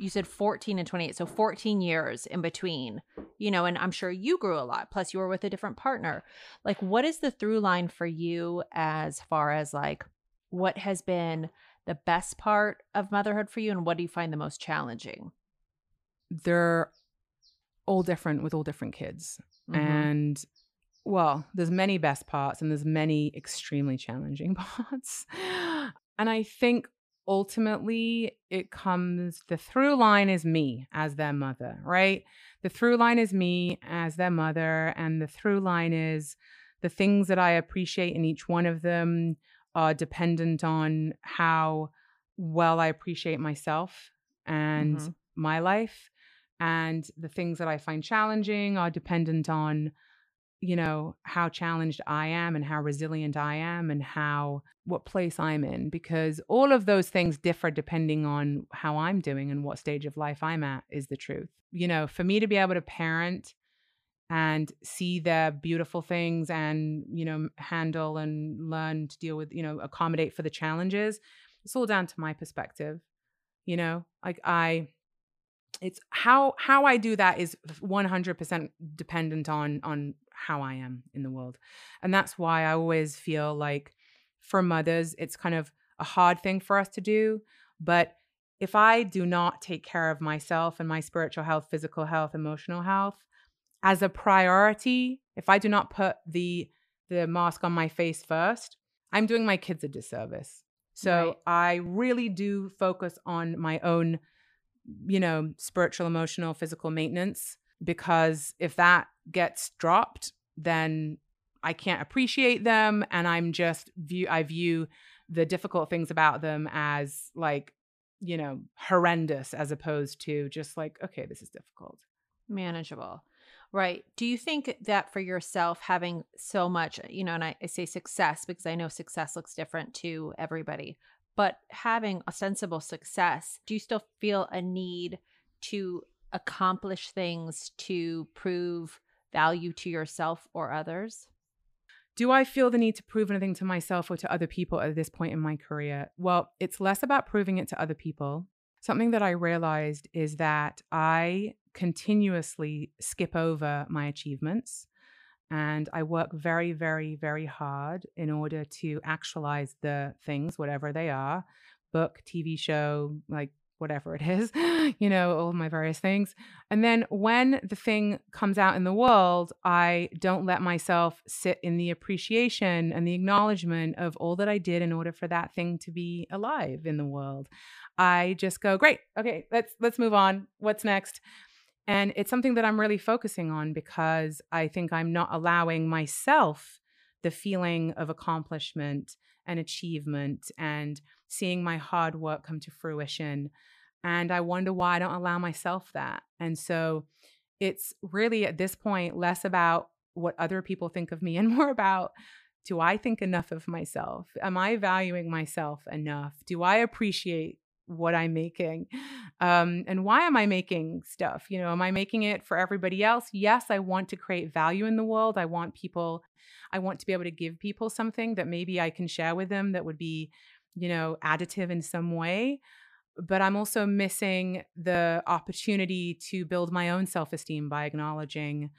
B: you said 14 and 28 so 14 years in between you know and i'm sure you grew a lot plus you were with a different partner like what is the through line for you as far as like what has been the best part of motherhood for you and what do you find the most challenging
C: they're all different with all different kids.
B: Mhm.
C: And well, there's many best parts and there's many extremely challenging parts. And I think ultimately it comes the through line is me as their mother, right? The through line is me as their mother and the through line is the things that I appreciate in each one of them are dependent on how well I appreciate myself and
B: Mhm.
C: my life and the things that I find challenging are dependent on you know how challenged I am and how resilient I am and how what place I'm in because all of those things differ depending on how I'm doing and what stage of life I'm at is the truth. You know, for me to be able to parent and see the beautiful things and you know handle and learn to deal with you know accommodate for the challenges it's all down to my perspective you know like i it's how how i do that is 100% dependent on on how i am in the world and that's why i always feel like for mothers it's kind of a hard thing for us to do but if I do not take care of myself and my spiritual health, physical health, emotional health as a priority, if I do not put the the mask on my face first, I'm doing my kids a disservice. So right. I really do focus on my own, you know, spiritual, emotional, physical maintenance because if that gets dropped, then I can't appreciate them and I'm just view I view the difficult things about them as like you know horrendous as opposed to just like okay this is difficult.
B: Manageable. Right. Do you think that for yourself having so much you know and I, I say success because i know success looks different to everybody but having ostensible success do you still feel a need to accomplish things to prove value to yourself or others
C: do I feel the need to prove anything to myself or to other people at this point in my career? Well, it's less about proving it to other people. Something that I realized is that I continuously skip over my achievements and I work very, very, very hard in order to actualize the things, whatever they are book, TV show, like whatever it is, you know, all my various things. And then when the thing comes out in the world, I don't let myself sit in the appreciation and the acknowledgement of all that I did in order for that thing to be alive in the world. I just go, great, okay, let's let's move on. What's next? And it's something that I'm really focusing on because I think I'm not allowing myself the feeling of accomplishment and achievement and seeing my hard work come to fruition. And I wonder why I don't allow myself that. And so it's really at this point less about what other people think of me and more about do I think enough of myself? Am I valuing myself enough? Do I appreciate what I'm making? Um, and why am I making stuff? You know, am I making it for everybody else? Yes, I want to create value in the world. I want people, I want to be able to give people something that maybe I can share with them that would be, you know, additive in some way but I'm also missing the opportunity to build my own self-esteem by acknowledging,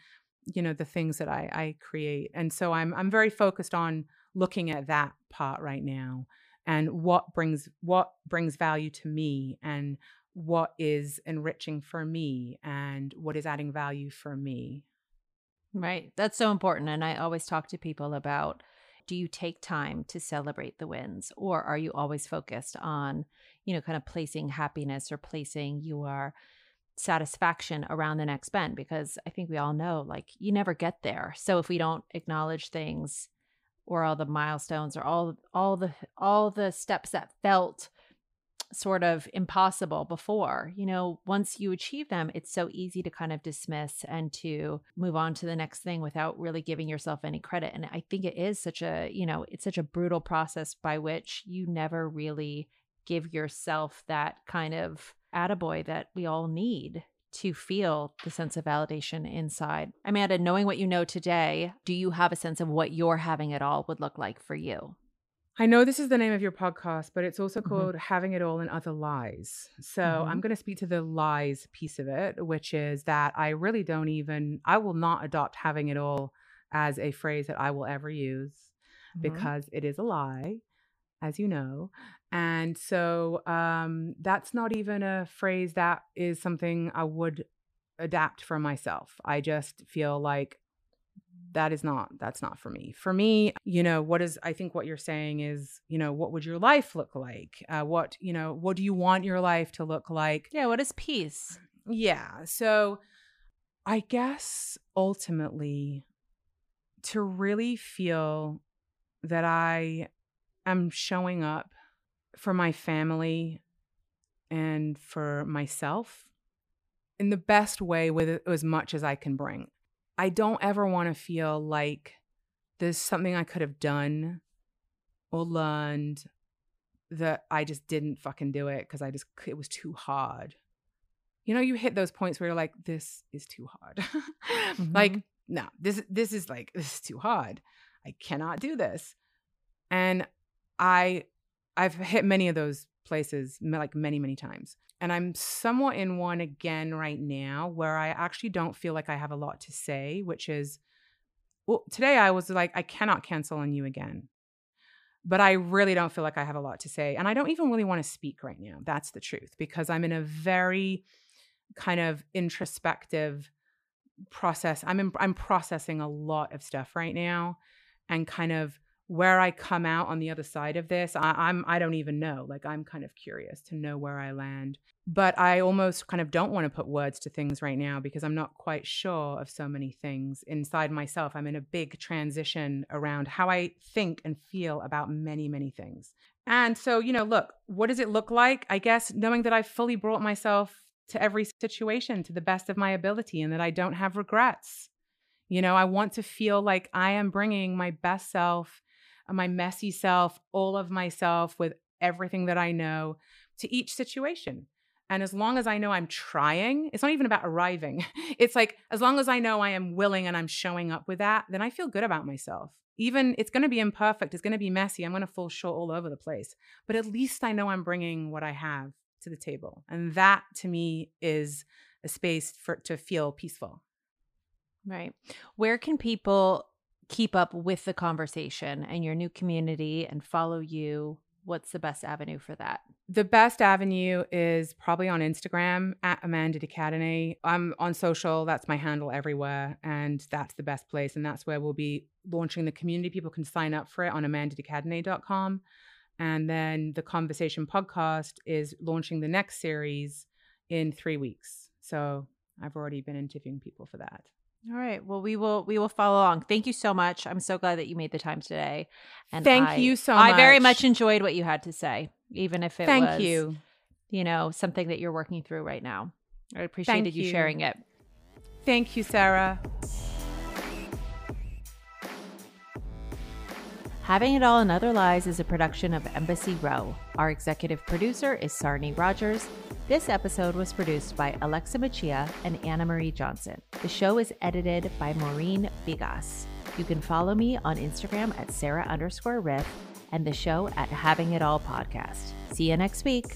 C: you know, the things that I, I create. And so I'm I'm very focused on looking at that part right now and what brings what brings value to me and what is enriching for me and what is adding value for me.
B: Right. That's so important. And I always talk to people about do you take time to celebrate the wins or are you always focused on you know kind of placing happiness or placing your satisfaction around the next bend because i think we all know like you never get there so if we don't acknowledge things or all the milestones or all all the all the steps that felt sort of impossible before. You know, once you achieve them, it's so easy to kind of dismiss and to move on to the next thing without really giving yourself any credit. And I think it is such a, you know, it's such a brutal process by which you never really give yourself that kind of attaboy that we all need to feel the sense of validation inside. Amanda, knowing what you know today, do you have a sense of what your having it all would look like for you?
C: I know this is the name of your podcast, but it's also mm-hmm. called mm-hmm. Having It All and Other Lies. So mm-hmm. I'm going to speak to the lies piece of it, which is that I really don't even, I will not adopt having it all as a phrase that I will ever use mm-hmm. because it is a lie, as you know. And so um, that's not even a phrase that is something I would adapt for myself. I just feel like that is not that's not for me. For me you know what is i think what you're saying is you know what would your life look like? Uh, what you know what do you want your life to look like?
B: Yeah what is peace?
C: Yeah so i guess ultimately to really feel that i am showing up for my family and for myself in the best way with as much as i can bring I don't ever want to feel like there's something I could have done or learned that I just didn't fucking do it because I just, it was too hard. You know, you hit those points where you're like, this is too hard. mm-hmm. Like, no, this, this is like, this is too hard. I cannot do this. And I, I've hit many of those places like many, many times. And I'm somewhat in one again right now where I actually don't feel like I have a lot to say, which is, well, today I was like, I cannot cancel on you again. but I really don't feel like I have a lot to say. And I don't even really want to speak right now. That's the truth, because I'm in a very kind of introspective process. I'm in, I'm processing a lot of stuff right now and kind of where I come out on the other side of this, I, I'm I don't even know. Like I'm kind of curious to know where I land. But I almost kind of don't want to put words to things right now because I'm not quite sure of so many things inside myself. I'm in a big transition around how I think and feel about many, many things. And so, you know, look, what does it look like? I guess knowing that I've fully brought myself to every situation to the best of my ability and that I don't have regrets. You know, I want to feel like I am bringing my best self my messy self, all of myself with everything that I know to each situation. And as long as I know I'm trying, it's not even about arriving. It's like, as long as I know I am willing and I'm showing up with that, then I feel good about myself. Even it's going to be imperfect, it's going to be messy, I'm going to fall short all over the place. But at least I know I'm bringing what I have to the table. And that to me is a space for to feel peaceful.
B: Right. Where can people keep up with the conversation and your new community and follow you, what's the best avenue for that?
C: The best avenue is probably on Instagram at Amanda de Cadenet. I'm on social, that's my handle everywhere. And that's the best place. And that's where we'll be launching the community. People can sign up for it on amandadecadenet.com. And then the Conversation podcast is launching the next series in three weeks. So I've already been interviewing people for that.
B: All right. Well, we will we will follow along. Thank you so much. I'm so glad that you made the time today.
C: And thank I, you so much.
B: I very much enjoyed what you had to say, even if it
C: thank
B: was
C: you.
B: You know, something that you're working through right now. I appreciated you. you sharing it.
C: Thank you, Sarah.
D: Having It All and Other Lies is a production of Embassy Row. Our executive producer is Sarni Rogers. This episode was produced by Alexa Machia and Anna Marie Johnson. The show is edited by Maureen Bigas. You can follow me on Instagram at Sarah underscore Riff and the show at Having It All Podcast. See you next week.